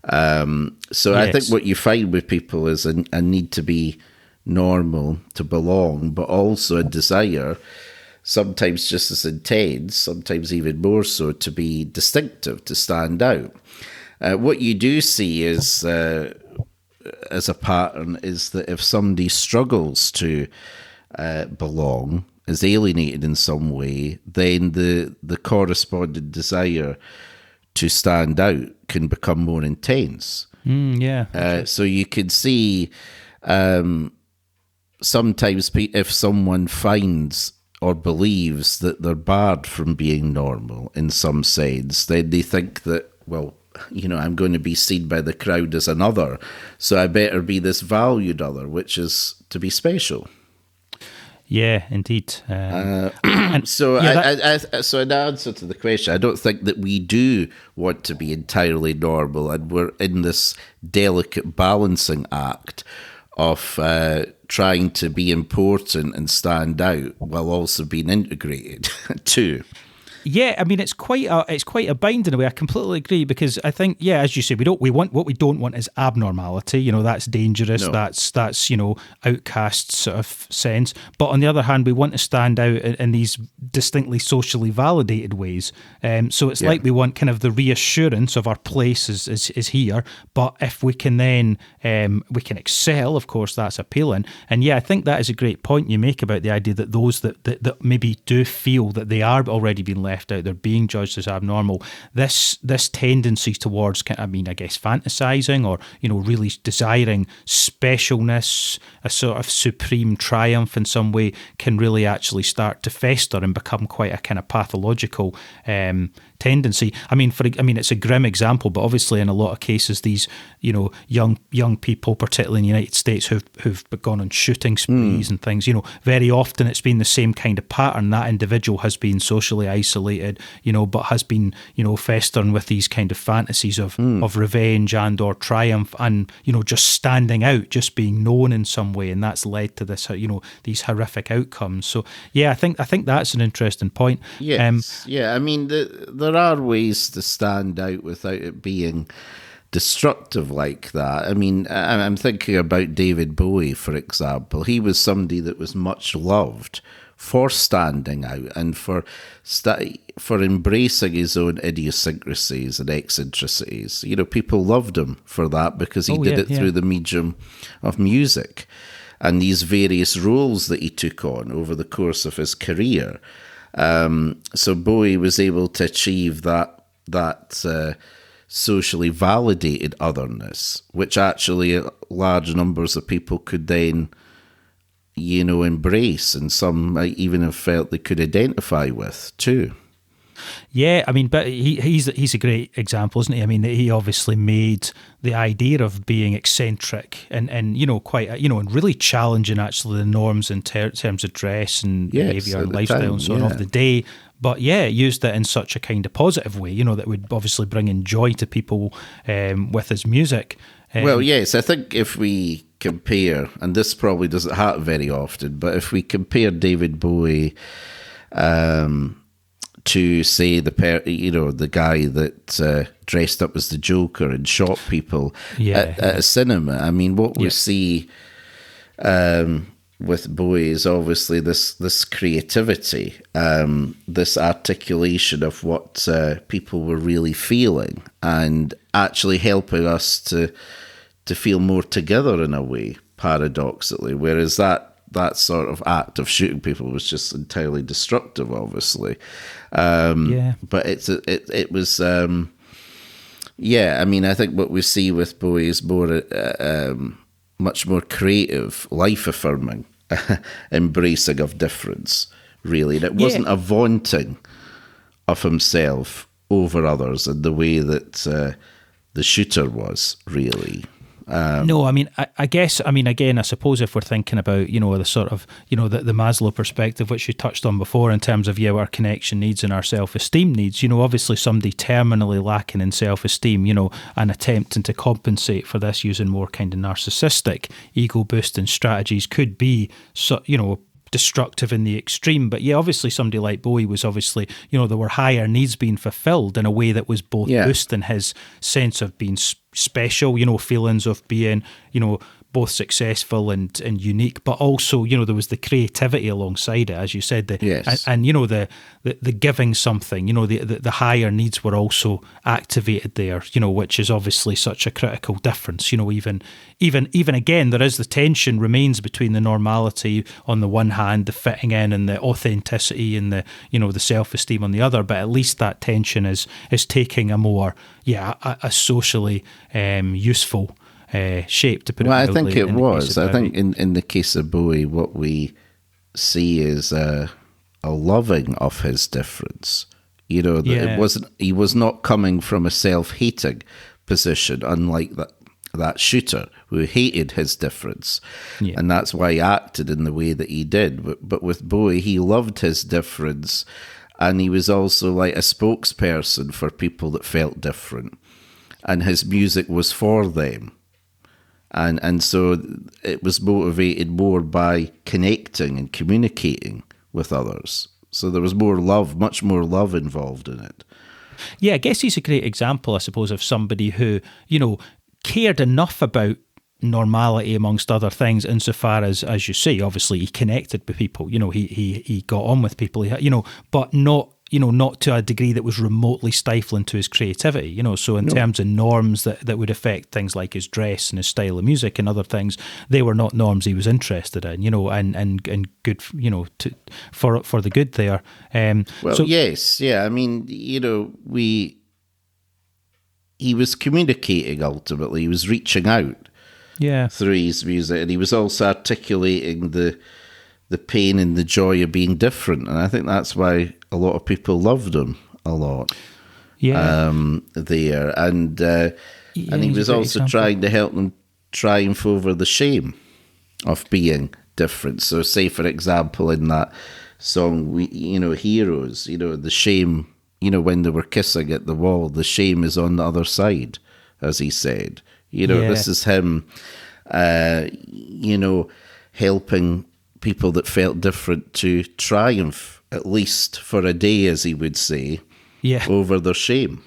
[SPEAKER 2] Um, so yes. I think what you find with people is a, a need to be normal, to belong, but also a desire, sometimes just as intense, sometimes even more so, to be distinctive, to stand out. Uh, what you do see is, uh, as a pattern, is that if somebody struggles to uh, belong, is alienated in some way, then the the corresponding desire to stand out can become more intense.
[SPEAKER 1] Mm, yeah.
[SPEAKER 2] Uh, so you can see um, sometimes if someone finds or believes that they're barred from being normal in some sense, then they think that, well, you know, I'm going to be seen by the crowd as another, so I better be this valued other, which is to be special.
[SPEAKER 1] Yeah, indeed.
[SPEAKER 2] Um, uh, so, yeah, that- I, I, so in answer to the question, I don't think that we do want to be entirely normal, and we're in this delicate balancing act of uh, trying to be important and stand out while also being integrated too.
[SPEAKER 1] Yeah, I mean it's quite a it's quite a bind in a way. I completely agree because I think yeah, as you say, we don't we want what we don't want is abnormality. You know, that's dangerous. No. That's that's you know outcast sort of sense. But on the other hand, we want to stand out in, in these distinctly socially validated ways. Um, so it's yeah. like we want kind of the reassurance of our place is is, is here. But if we can then um, we can excel, of course, that's appealing. And yeah, I think that is a great point you make about the idea that those that that, that maybe do feel that they are already being left out. They're being judged as abnormal. This this tendency towards, I mean, I guess, fantasizing or you know, really desiring specialness, a sort of supreme triumph in some way, can really actually start to fester and become quite a kind of pathological um, tendency. I mean, for I mean, it's a grim example, but obviously, in a lot of cases, these you know young young people, particularly in the United States, who've who've gone on shooting sprees mm. and things. You know, very often it's been the same kind of pattern. That individual has been socially isolated, you know, but has been you know festering with these kind of fantasies of mm. of revenge and or triumph, and you know just standing out, just being known in some way, and that's led to this you know these horrific outcomes. So yeah, I think I think that's an interesting point.
[SPEAKER 2] Yes, um, yeah. I mean the the there are ways to stand out without it being destructive like that. I mean, I'm thinking about David Bowie, for example. He was somebody that was much loved for standing out and for st- for embracing his own idiosyncrasies and eccentricities. You know, people loved him for that because he oh, did yeah, it yeah. through the medium of music and these various roles that he took on over the course of his career. Um, so Bowie was able to achieve that that uh, socially validated otherness, which actually large numbers of people could then, you know, embrace, and some even have felt they could identify with too.
[SPEAKER 1] Yeah, I mean, but he, he's he's a great example, isn't he? I mean, he obviously made the idea of being eccentric and, and you know quite you know and really challenging actually the norms in ter- terms of dress and yes, behavior and lifestyle time, and so on of the day. But yeah, used it in such a kind of positive way, you know, that would obviously bring in joy to people um, with his music.
[SPEAKER 2] Um, well, yes, I think if we compare, and this probably doesn't happen very often, but if we compare David Bowie. Um, to say the per, you know the guy that uh, dressed up as the Joker and shot people yeah, at, yeah. at, a cinema. I mean, what we yeah. see um, with Bowie is obviously this this creativity, um, this articulation of what uh, people were really feeling, and actually helping us to to feel more together in a way. Paradoxically, whereas that that sort of act of shooting people was just entirely destructive, obviously. Um, yeah. But it's it it was. Um, yeah, I mean, I think what we see with Bowie is more, uh, um, much more creative, life affirming, embracing of difference, really. And it wasn't a vaunting of himself over others in the way that uh, the shooter was, really. Um,
[SPEAKER 1] no, I mean, I, I, guess, I mean, again, I suppose if we're thinking about, you know, the sort of, you know, the, the Maslow perspective, which you touched on before, in terms of, yeah, our connection needs and our self esteem needs, you know, obviously somebody terminally lacking in self esteem, you know, and attempting to compensate for this using more kind of narcissistic ego boosting strategies could be, so, you know, destructive in the extreme. But yeah, obviously somebody like Bowie was obviously, you know, there were higher needs being fulfilled in a way that was both yeah. boosting his sense of being special, you know, feelings of being, you know, both successful and, and unique, but also, you know, there was the creativity alongside it, as you said. The,
[SPEAKER 2] yes.
[SPEAKER 1] and, and, you know, the, the, the giving something, you know, the, the, the higher needs were also activated there, you know, which is obviously such a critical difference. You know, even even even again, there is the tension remains between the normality on the one hand, the fitting in and the authenticity and the, you know, the self esteem on the other, but at least that tension is is taking a more, yeah, a, a socially um, useful uh, shape to put
[SPEAKER 2] well,
[SPEAKER 1] it.
[SPEAKER 2] Well, I think it was. I think in in the case of Bowie, what we see is a, a loving of his difference. You know, yeah. it wasn't. He was not coming from a self-hating position, unlike that that shooter who hated his difference, yeah. and that's why he acted in the way that he did. But, but with Bowie, he loved his difference, and he was also like a spokesperson for people that felt different, and his music was for them and and so it was motivated more by connecting and communicating with others. So there was more love, much more love involved in it.
[SPEAKER 1] Yeah, I guess he's a great example, I suppose, of somebody who you know cared enough about normality amongst other things insofar as as you say obviously he connected with people you know he he he got on with people he, you know but not you know, not to a degree that was remotely stifling to his creativity, you know. So in no. terms of norms that, that would affect things like his dress and his style of music and other things, they were not norms he was interested in, you know, and and, and good, you know, to, for for the good there. Um,
[SPEAKER 2] well, so, yes, yeah. I mean, you know, we he was communicating ultimately. He was reaching out,
[SPEAKER 1] yeah,
[SPEAKER 2] through his music, and he was also articulating the the pain and the joy of being different. And I think that's why a lot of people loved him a lot.
[SPEAKER 1] Yeah.
[SPEAKER 2] Um, there. And uh, yeah, and he was also example. trying to help them triumph over the shame of being different. So, say, for example, in that song, we, you know, Heroes, you know, the shame, you know, when they were kissing at the wall, the shame is on the other side, as he said. You know, yeah. this is him, uh, you know, helping people that felt different to triumph, at least for a day, as he would say,
[SPEAKER 1] yeah.
[SPEAKER 2] over their shame.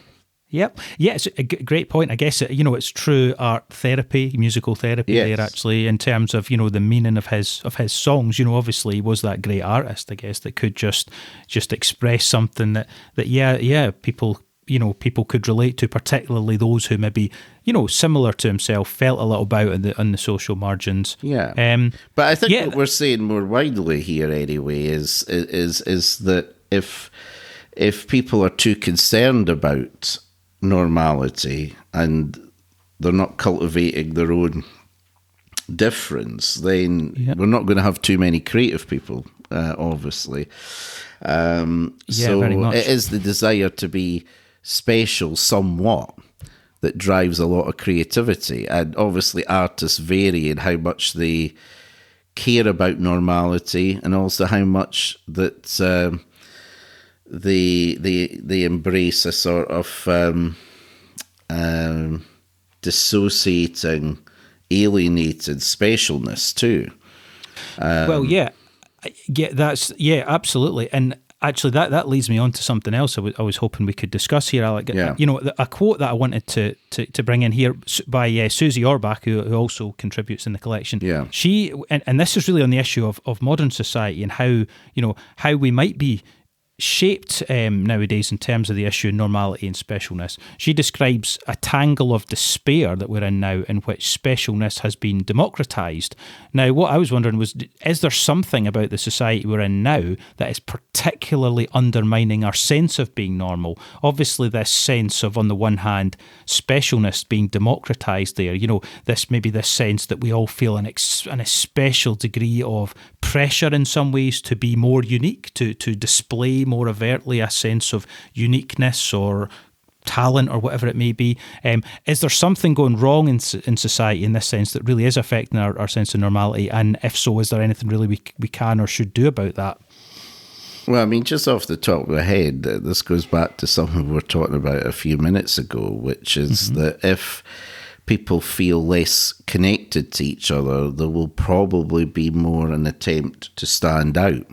[SPEAKER 1] Yep. Yeah, it's a great point. I guess, you know, it's true art therapy, musical therapy yes. there actually, in terms of, you know, the meaning of his of his songs. You know, obviously he was that great artist, I guess, that could just just express something that, that yeah, yeah, people you know people could relate to, particularly those who maybe you know similar to himself felt a little about in the on the social margins.
[SPEAKER 2] Yeah, um, but I think yeah. what we're saying more widely here anyway is is is that if if people are too concerned about normality and they're not cultivating their own difference, then yeah. we're not going to have too many creative people, uh, obviously. Um, yeah, so it is the desire to be special somewhat that drives a lot of creativity. And obviously, artists vary in how much they care about normality and also how much that um, they, they, they embrace a sort of um, um, dissociating, alienated specialness too.
[SPEAKER 1] well, um, yeah. Yeah, that's yeah, absolutely, and actually that, that leads me on to something else I, w- I was hoping we could discuss here Alex.
[SPEAKER 2] Yeah.
[SPEAKER 1] you know a quote that I wanted to, to, to bring in here by uh, Susie Orbach who, who also contributes in the collection
[SPEAKER 2] yeah
[SPEAKER 1] she and, and this is really on the issue of, of modern society and how you know how we might be shaped um, nowadays in terms of the issue of normality and specialness. She describes a tangle of despair that we're in now, in which specialness has been democratized. Now, what I was wondering was is there something about the society we're in now that is particularly undermining our sense of being normal? Obviously, this sense of, on the one hand, specialness being democratized there, you know, this maybe this sense that we all feel an, ex- an especial degree of pressure in some ways to be more unique, to, to display more overtly a sense of uniqueness or talent or whatever it may be. Um, is there something going wrong in, in society in this sense that really is affecting our, our sense of normality? And if so, is there anything really we, we can or should do about that?
[SPEAKER 2] Well, I mean, just off the top of my head, this goes back to something we were talking about a few minutes ago, which is mm-hmm. that if people feel less connected to each other, there will probably be more an attempt to stand out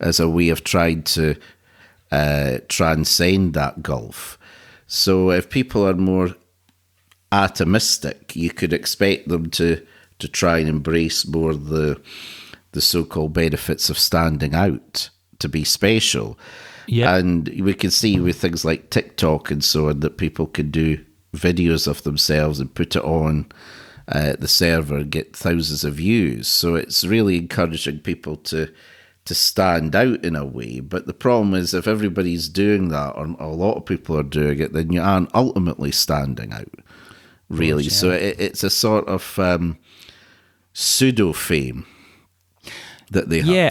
[SPEAKER 2] as a way of trying to uh, transcend that gulf. So if people are more atomistic, you could expect them to to try and embrace more the the so-called benefits of standing out to be special. Yeah. And we can see with things like TikTok and so on that people can do videos of themselves and put it on uh, the server and get thousands of views. So it's really encouraging people to to stand out in a way. But the problem is if everybody's doing that or a lot of people are doing it, then you aren't ultimately standing out, really. Course, yeah. So it, it's a sort of um, pseudo fame that they yeah.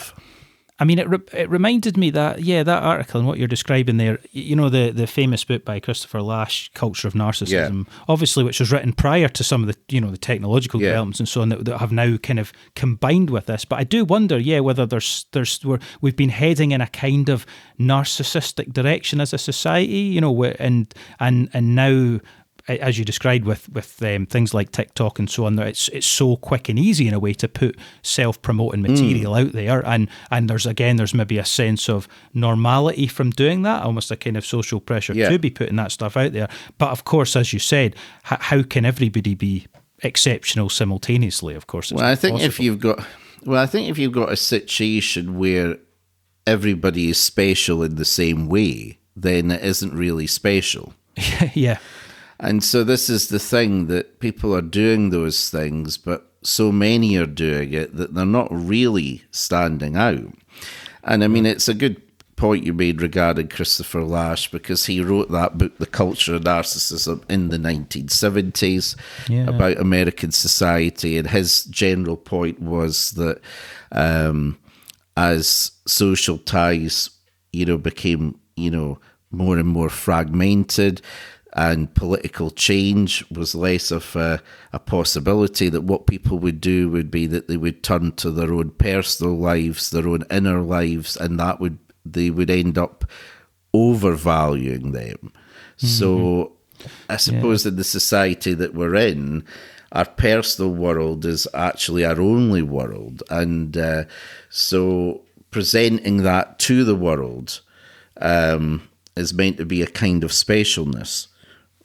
[SPEAKER 1] I mean, it re- it reminded me that yeah, that article and what you're describing there. You know, the the famous book by Christopher Lasch, "Culture of Narcissism," yeah. obviously, which was written prior to some of the you know the technological yeah. developments and so on that, that, have now kind of combined with this. But I do wonder, yeah, whether there's there's we're, we've been heading in a kind of narcissistic direction as a society, you know, and and and now as you described with with um, things like TikTok and so on, it's it's so quick and easy in a way to put self promoting hmm. material mm. out there, and and there's again there's maybe a sense of normality from doing that, almost a kind of social pressure yeah. to be putting that stuff out there. But of course, as you said, h- how can everybody be exceptional simultaneously? Of course,
[SPEAKER 2] well, I think possible. if you've got well, I think if you've got a situation where everybody is special in the same way, then it isn't really special.
[SPEAKER 1] yeah.
[SPEAKER 2] And so this is the thing that people are doing those things, but so many are doing it that they're not really standing out. And I mean, it's a good point you made regarding Christopher Lasch because he wrote that book, The Culture of Narcissism, in the 1970s yeah. about American society. And his general point was that um, as social ties, you know, became, you know, more and more fragmented, and political change was less of a, a, possibility. That what people would do would be that they would turn to their own personal lives, their own inner lives, and that would they would end up overvaluing them. Mm-hmm. So, I suppose yeah. in the society that we're in, our personal world is actually our only world, and uh, so presenting that to the world um, is meant to be a kind of specialness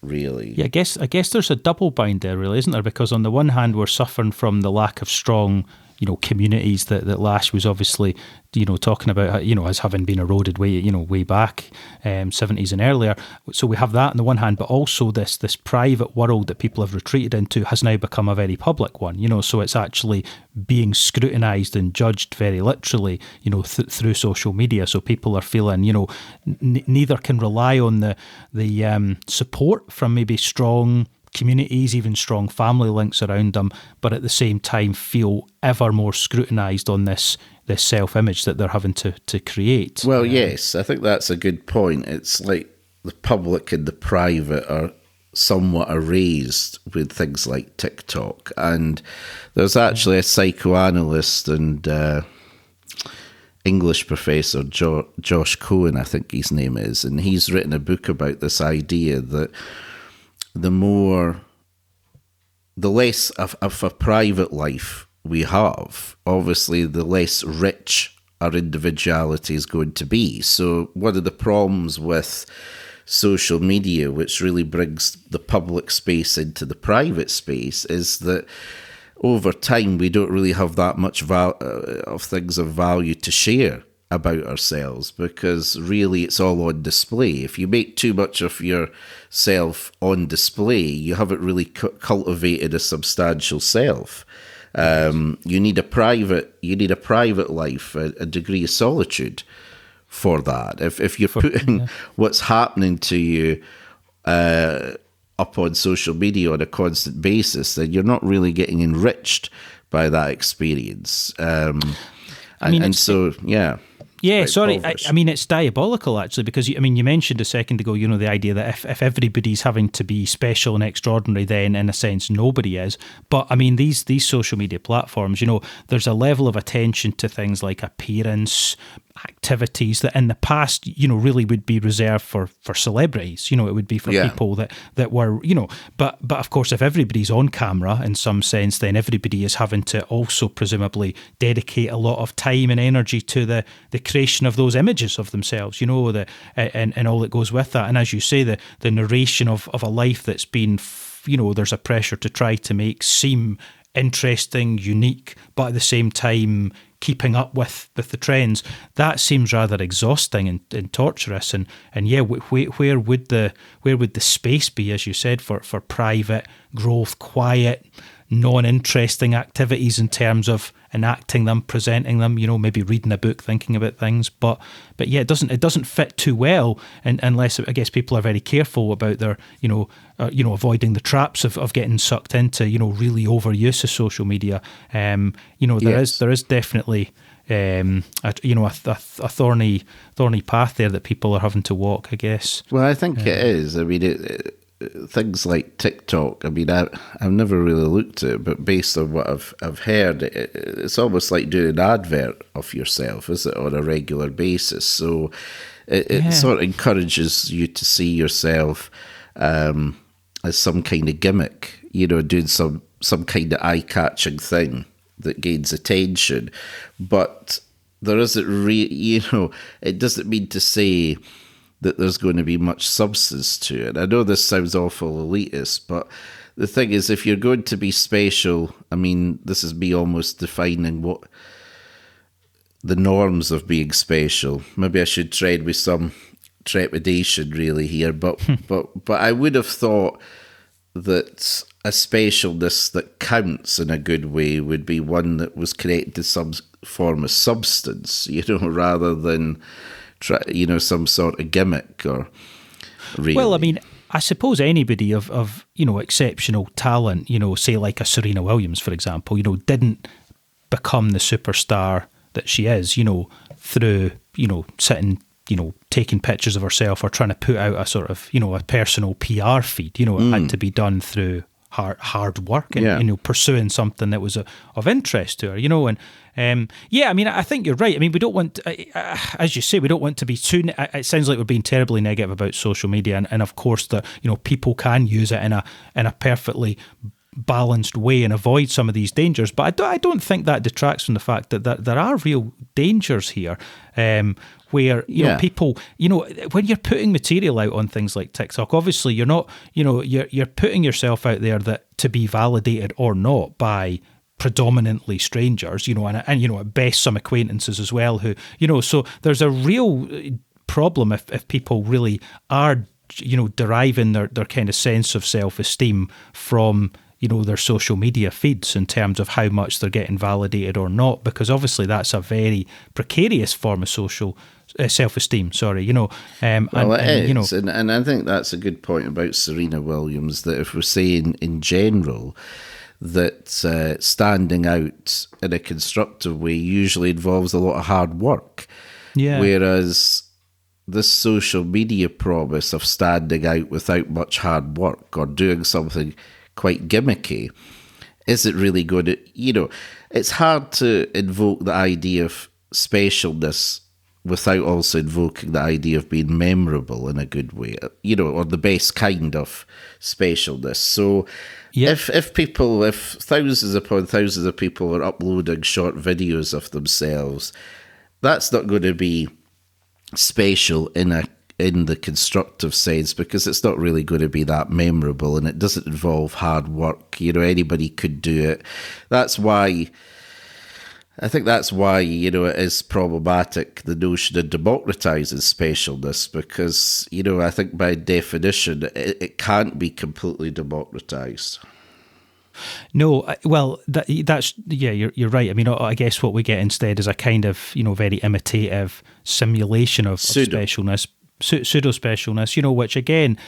[SPEAKER 2] really.
[SPEAKER 1] Yeah, I guess I guess there's a double bind there, really, isn't there? Because on the one hand, we're suffering from the lack of strong you know communities that that Lasch was obviously you know talking about you know as having been eroded way you know way back um, 70s and earlier. So we have that on the one hand but also this this private world that people have retreated into has now become a very public one you know. So it's actually being scrutinized and judged very literally you know th- through social media. So people are feeling you know n- neither can rely on the the um, support from maybe strong communities, even strong family links around them, but at the same time feel ever more scrutinised on this this self image that they're having to to create.
[SPEAKER 2] Well, um, yes, I think that's a good point. It's like the public and the private are somewhat erased with things like TikTok, and there's actually a psychoanalyst and. Uh, English professor jo- Josh Cohen, I think his name is, and he's written a book about this idea that the more, the less of, of a private life we have, obviously, the less rich our individuality is going to be. So, one of the problems with social media, which really brings the public space into the private space, is that over time we don't really have that much val- uh, of things of value to share about ourselves because really it's all on display. If you make too much of yourself on display, you haven't really cu- cultivated a substantial self. Um, you need a private, you need a private life, a, a degree of solitude for that. If if you're putting yeah. what's happening to you uh, up on social media on a constant basis, then you're not really getting enriched by that experience. Um, I mean, and, and so yeah
[SPEAKER 1] Yeah, sorry. I, I, mean, it's diabolical actually because I mean, you mentioned a second ago, you know, the idea that if, if everybody's having to be special and extraordinary, then in a sense nobody is. But I mean, these these social media platforms, you know, there's a level of attention to things like appearance, activities that in the past, you know, really would be reserved for for celebrities. You know, it would be for yeah. people that that were, you know, but but of course, if everybody's on camera in some sense, then everybody is having to also presumably dedicate a lot of time and energy to the the creation of those images of themselves. You know, the and and all that goes with that. And as you say, the the narration of of a life that's been you know, there's a pressure to try to make seem interesting, unique, but at the same time, keeping up with, with the trends, that seems rather exhausting and, and torturous. And and yeah, where, where would the where would the space be, as you said, for for private growth, quiet, non-interesting activities in terms of enacting them, presenting them, you know, maybe reading a book, thinking about things. But but yeah, it doesn't it doesn't fit too well, and unless I guess people are very careful about their you know uh, you know avoiding the traps of, of getting sucked into you know really overuse of social media. Um, you know there yes. is there is definitely. Um, a, you know, a, a, a, thorny, thorny path there that people are having to walk. I guess.
[SPEAKER 2] Well, I think it is. I mean, it, things like TikTok. I mean, I, I've never really looked at it, but based on what I've I've heard, it, it's almost like doing an advert of yourself, is it, on a regular basis? So it, it yeah. sort of encourages you to see yourself um, as some kind of gimmick, you know, doing some some kind of eye catching thing that gains attention, but there isn't really, you know, it doesn't mean to say that there's going to be much substance to it. I know this sounds awful elitist, but the thing is, if you're going to be special, I mean, this is me almost defining what the norms of being special. Maybe I should trade with some trepidation, really here, but hmm. but but I would have thought that a spatialness that counts in a good way would be one that was created to some form of substance, you know, rather than try, you know, some sort of gimmick or. Really.
[SPEAKER 1] Well, I mean, I suppose anybody of, of you know exceptional talent, you know, say like a Serena Williams, for example, you know, didn't become the superstar that she is, you know, through you know sitting, you know, taking pictures of herself or trying to put out a sort of you know a personal PR feed. You know, it mm. had to be done through hard hard work and yeah. you know pursuing something that was a, of interest to her. You know, and um, yeah, I mean, I think you're right. I mean, we don't want, uh, uh, as you say, we don't want to be too. It sounds like we're being terribly negative about social media, and, and of course, that you know people can use it in a in a perfectly balanced way and avoid some of these dangers. But I don't, I don't think that detracts from the fact that, that there are real dangers here. Um, where you yeah. know people, you know, when you're putting material out on things like TikTok, obviously you're not, you know, you're you're putting yourself out there that to be validated or not by predominantly strangers, you know, and, and you know, at best some acquaintances as well who, you know, so there's a real uh, problem if, if people really are, you know, deriving their, their kind of sense of self esteem from you know their social media feeds in terms of how much they're getting validated or not because obviously that's a very precarious form of social uh, self-esteem sorry you know
[SPEAKER 2] um, well, and, and, you know and, and i think that's a good point about serena williams that if we're saying in general that uh, standing out in a constructive way usually involves a lot of hard work. Yeah. Whereas this social media promise of standing out without much hard work or doing something quite gimmicky, is it really going to, you know, it's hard to invoke the idea of specialness without also invoking the idea of being memorable in a good way, you know, or the best kind of specialness. So Yep. If if people, if thousands upon thousands of people are uploading short videos of themselves, that's not going to be spatial in a in the constructive sense because it's not really going to be that memorable and it doesn't involve hard work. You know, anybody could do it. That's why I think that's why, you know, it is problematic, the notion of democratizing specialness, because, you know, I think by definition, it, it can't be completely democratized.
[SPEAKER 1] No, well, that, that's yeah, you're you're right. I mean, I guess what we get instead is a kind of you know very imitative simulation of, of specialness, pseudo specialness. You know, which again,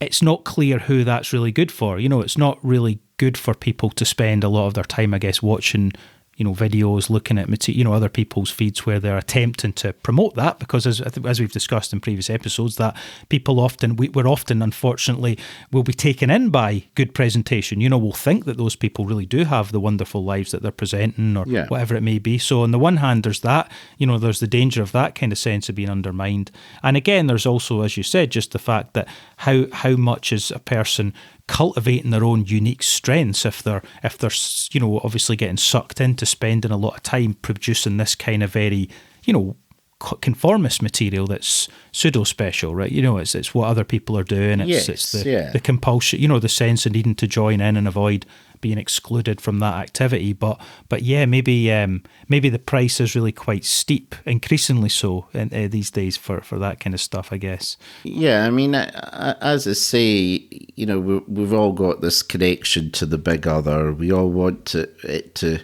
[SPEAKER 1] it's not clear who that's really good for. You know, it's not really good for people to spend a lot of their time, I guess, watching you know videos, looking at you know other people's feeds where they're attempting to promote that because as as we've discussed in previous episodes, that people often we, we're often unfortunately will be taken in by good presentation. You know, we'll think that those people really do have the wonderful lives that they're presenting or yeah. whatever it may be. So on the one hand, there's that you know there's the danger of that kind of sense of being undermined, and again, there's also as you said just the fact that how how much is a person cultivating their own unique strengths if they're if they're you know obviously getting sucked into spending a lot of time producing this kind of very you know conformist material that's pseudo special right you know it's it's what other people are doing it's
[SPEAKER 2] yes,
[SPEAKER 1] it's the
[SPEAKER 2] yeah.
[SPEAKER 1] the compulsion you know the sense of needing to join in and avoid being excluded from that activity. But but yeah, maybe um, maybe the price is really quite steep, increasingly so in, uh, these days for, for that kind of stuff. I guess.
[SPEAKER 2] Yeah, I mean, as I say, you know, we, we've all got this connection to the big other. We all want to, it to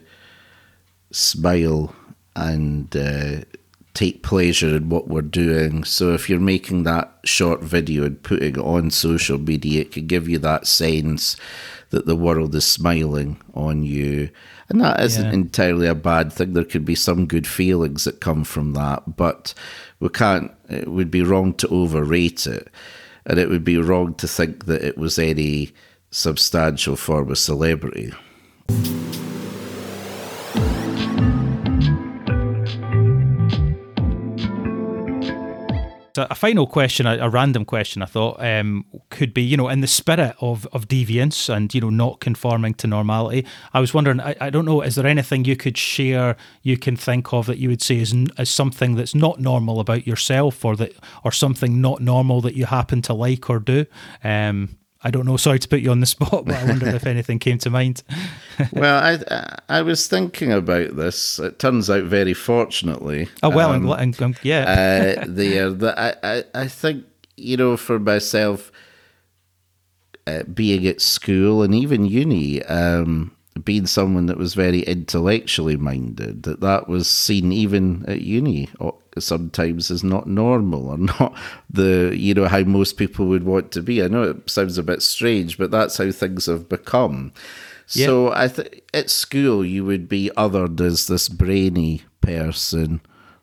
[SPEAKER 2] smile and. Uh, take pleasure in what we're doing. So if you're making that short video and putting it on social media, it can give you that sense that the world is smiling on you. And that isn't yeah. entirely a bad thing. There could be some good feelings that come from that, but we can't, it would be wrong to overrate it. And it would be wrong to think that it was any substantial form of celebrity.
[SPEAKER 1] A final question, a, a, random question, I thought um, could be, you know, in the spirit of, of deviance and, you know, not conforming to normality. I was wondering, I, I don't know, is there anything you could share, you can think of that you would say is, is something that's not normal about yourself or that, or something not normal that you happen to like or do? Um, I don't know. Sorry to put you on the spot, but I wondered if anything came to mind.
[SPEAKER 2] well, I I was thinking about this. It turns out very fortunately.
[SPEAKER 1] Oh well, um, I'm, I'm,
[SPEAKER 2] yeah. uh, there, that I, I I think you know for myself, uh, being at school and even uni, um, being someone that was very intellectually minded, that that was seen even at uni sometimes is not normal or not the you know how most people would want to be. I know it sounds a bit strange, but that's how things have become. Yep. So I think at school you would be othered as this brainy person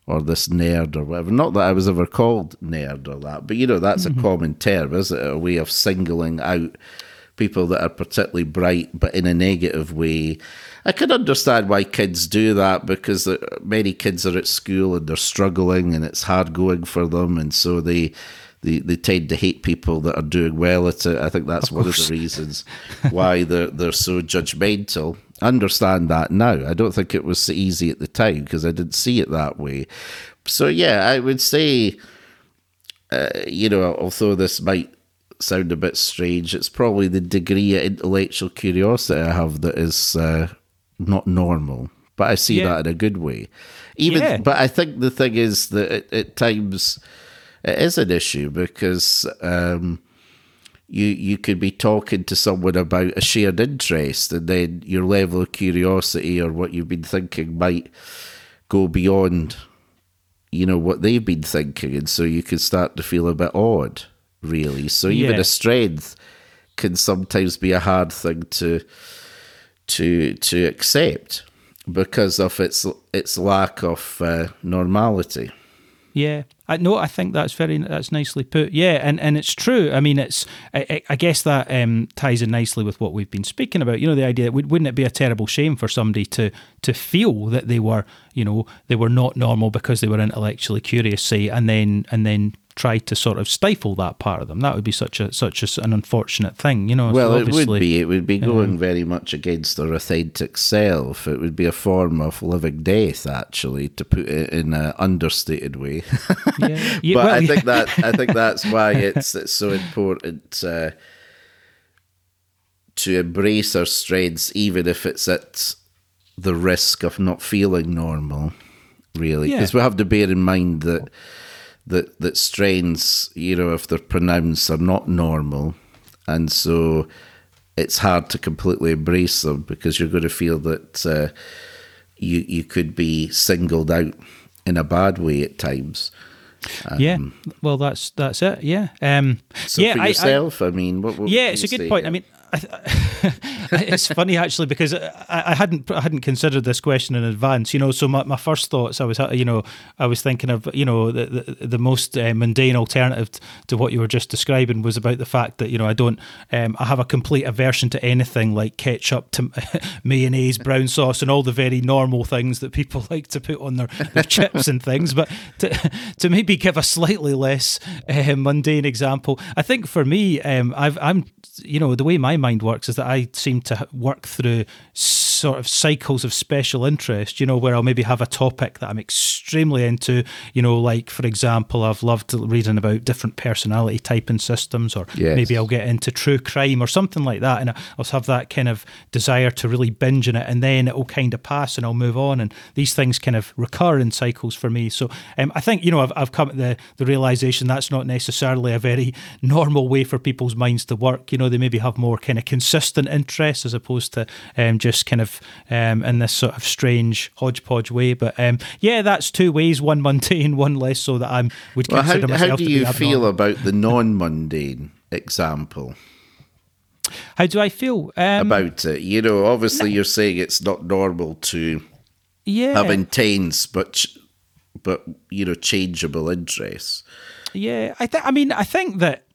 [SPEAKER 2] or this nerd or whatever. Not that I was ever called nerd or that, but you know that's mm-hmm. a common term, is it? A way of singling out people that are particularly bright, but in a negative way. I can understand why kids do that because many kids are at school and they're struggling and it's hard going for them, and so they. They, they tend to hate people that are doing well at it. I think that's of one of the reasons why they're they're so judgmental. I understand that now. I don't think it was so easy at the time because I didn't see it that way. So yeah, I would say, uh, you know, although this might sound a bit strange, it's probably the degree of intellectual curiosity I have that is uh, not normal. But I see yeah. that in a good way. Even, yeah. but I think the thing is that at, at times it is an issue because um, you you could be talking to someone about a shared interest, and then your level of curiosity or what you've been thinking might go beyond, you know, what they've been thinking, and so you could start to feel a bit odd really. So even yeah. a strength can sometimes be a hard thing to to to accept because of its its lack of uh, normality.
[SPEAKER 1] Yeah, I no, I think that's very that's nicely put. Yeah, and, and it's true. I mean, it's I, I guess that um, ties in nicely with what we've been speaking about. You know, the idea that wouldn't it be a terrible shame for somebody to to feel that they were you know they were not normal because they were intellectually curious, say, and then and then try to sort of stifle that part of them. That would be such a such a, an unfortunate thing, you know.
[SPEAKER 2] Well, so it would be. It would be going um, very much against their authentic self. It would be a form of living death, actually, to put it in an understated way. Yeah. yeah but well, I think that I think that's why it's it's so important uh, to embrace our strengths, even if it's at the risk of not feeling normal. Really, because yeah. we have to bear in mind that that that strains, you know, if they're pronounced, are not normal, and so it's hard to completely embrace them because you're going to feel that uh, you you could be singled out in a bad way at times.
[SPEAKER 1] Um, yeah, well, that's that's it. Yeah, um,
[SPEAKER 2] so
[SPEAKER 1] yeah.
[SPEAKER 2] For yourself, I, I, I mean, what, what
[SPEAKER 1] yeah, it's a good point. I mean, it's funny actually because I, I, hadn't I hadn't considered this question in advance. You know, so my, my first thoughts I was you know I was thinking of you know the the, the most uh, mundane alternative to what you were just describing was about the fact that you know I don't um, I have a complete aversion to anything like ketchup, to mayonnaise, brown sauce, and all the very normal things that people like to put on their, their chips and things. But to to maybe give a slightly less uh, mundane example, I think for me um, I've I'm you know the way my mind works is that I seem to work through sort of cycles of special interest, you know, where I'll maybe have a topic that I'm extremely into, you know, like for example, I've loved reading about different personality typing systems, or yes. maybe I'll get into true crime or something like that, and I'll have that kind of desire to really binge in it, and then it'll kind of pass and I'll move on, and these things kind of recur in cycles for me. So um, I think you know I've, I've come to the the realization that's not necessarily a very normal way for people's minds to work. You know, they maybe have more kind of consistent interest as opposed to um, just kind of um, in this sort of strange hodgepodge way. But um, yeah, that's two ways: one mundane, one less so that I would well, consider
[SPEAKER 2] how,
[SPEAKER 1] myself.
[SPEAKER 2] How do you feel about the non-mundane example?
[SPEAKER 1] How do I feel um,
[SPEAKER 2] about it? You know, obviously, no. you're saying it's not normal to yeah. have intense, but but you know, changeable interests.
[SPEAKER 1] Yeah, I think. I mean, I think that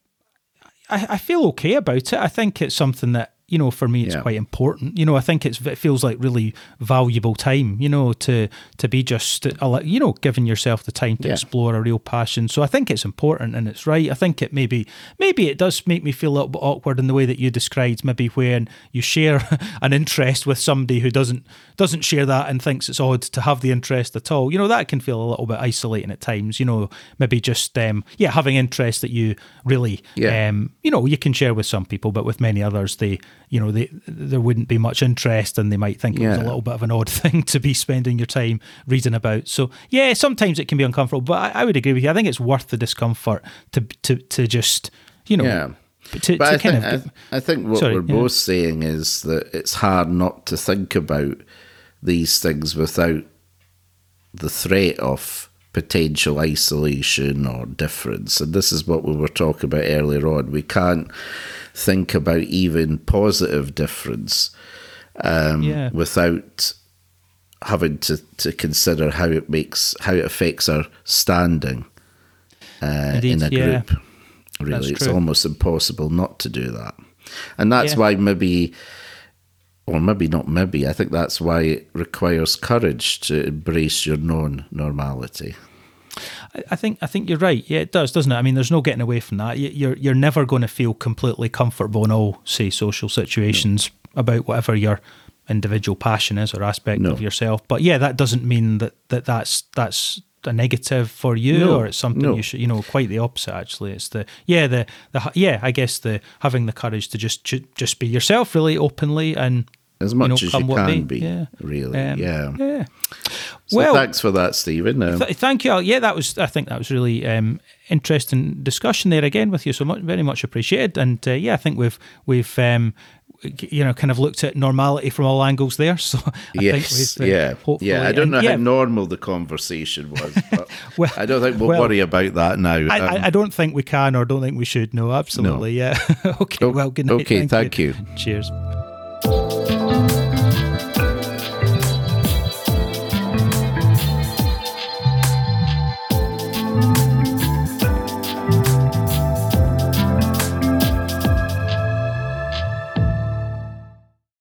[SPEAKER 1] I, I feel okay about it. I think it's something that you know, for me, it's yeah. quite important. You know, I think it's it feels like really valuable time. You know, to to be just you know giving yourself the time to yeah. explore a real passion. So I think it's important and it's right. I think it maybe maybe it does make me feel a little bit awkward in the way that you described. Maybe when you share an interest with somebody who doesn't doesn't share that and thinks it's odd to have the interest at all. You know, that can feel a little bit isolating at times. You know, maybe just um, yeah having interest that you really yeah. um, you know you can share with some people, but with many others they you know, they, there wouldn't be much interest and they might think yeah. it was a little bit of an odd thing to be spending your time reading about. So, yeah, sometimes it can be uncomfortable, but I, I would agree with you. I think it's worth the discomfort to, to, to just, you know,
[SPEAKER 2] yeah. To, but to I, think, of, I, I, think what sorry, we're yeah. both saying is that it's hard not to think about these things without the threat of potential isolation or difference. And this is what we were talking about earlier on. We can't think about even positive difference um, yeah. without having to, to consider how it makes how it affects our standing uh, in a yeah. group. Really, it's almost impossible not to do that, and that's yeah. why maybe, or maybe not maybe. I think that's why it requires courage to embrace your non-normality.
[SPEAKER 1] I think I think you're right. Yeah, it does, doesn't it? I mean, there's no getting away from that. You're you're never going to feel completely comfortable in all, say, social situations no. about whatever your individual passion is or aspect no. of yourself. But yeah, that doesn't mean that, that that's that's a negative for you no. or it's something no. you should you know quite the opposite actually it's the yeah the the yeah i guess the having the courage to just just be yourself really openly and
[SPEAKER 2] as much you know, as you can be, yeah. really. Um, yeah. Yeah. So well, thanks for that, Steven.
[SPEAKER 1] Um, th- thank you. Yeah, that was. I think that was really um, interesting discussion there again with you. So much, very much appreciated. And uh, yeah, I think we've we've um, you know kind of looked at normality from all angles there. So I
[SPEAKER 2] yes, think uh, yeah, yeah. I don't know yeah. how normal the conversation was, but well, I don't think we'll, well, worry about that now.
[SPEAKER 1] I, um, I, don't think we can, or don't think we should. No, absolutely. No. Yeah. okay. Well, good night.
[SPEAKER 2] Okay. Thank, thank you.
[SPEAKER 1] you. Cheers.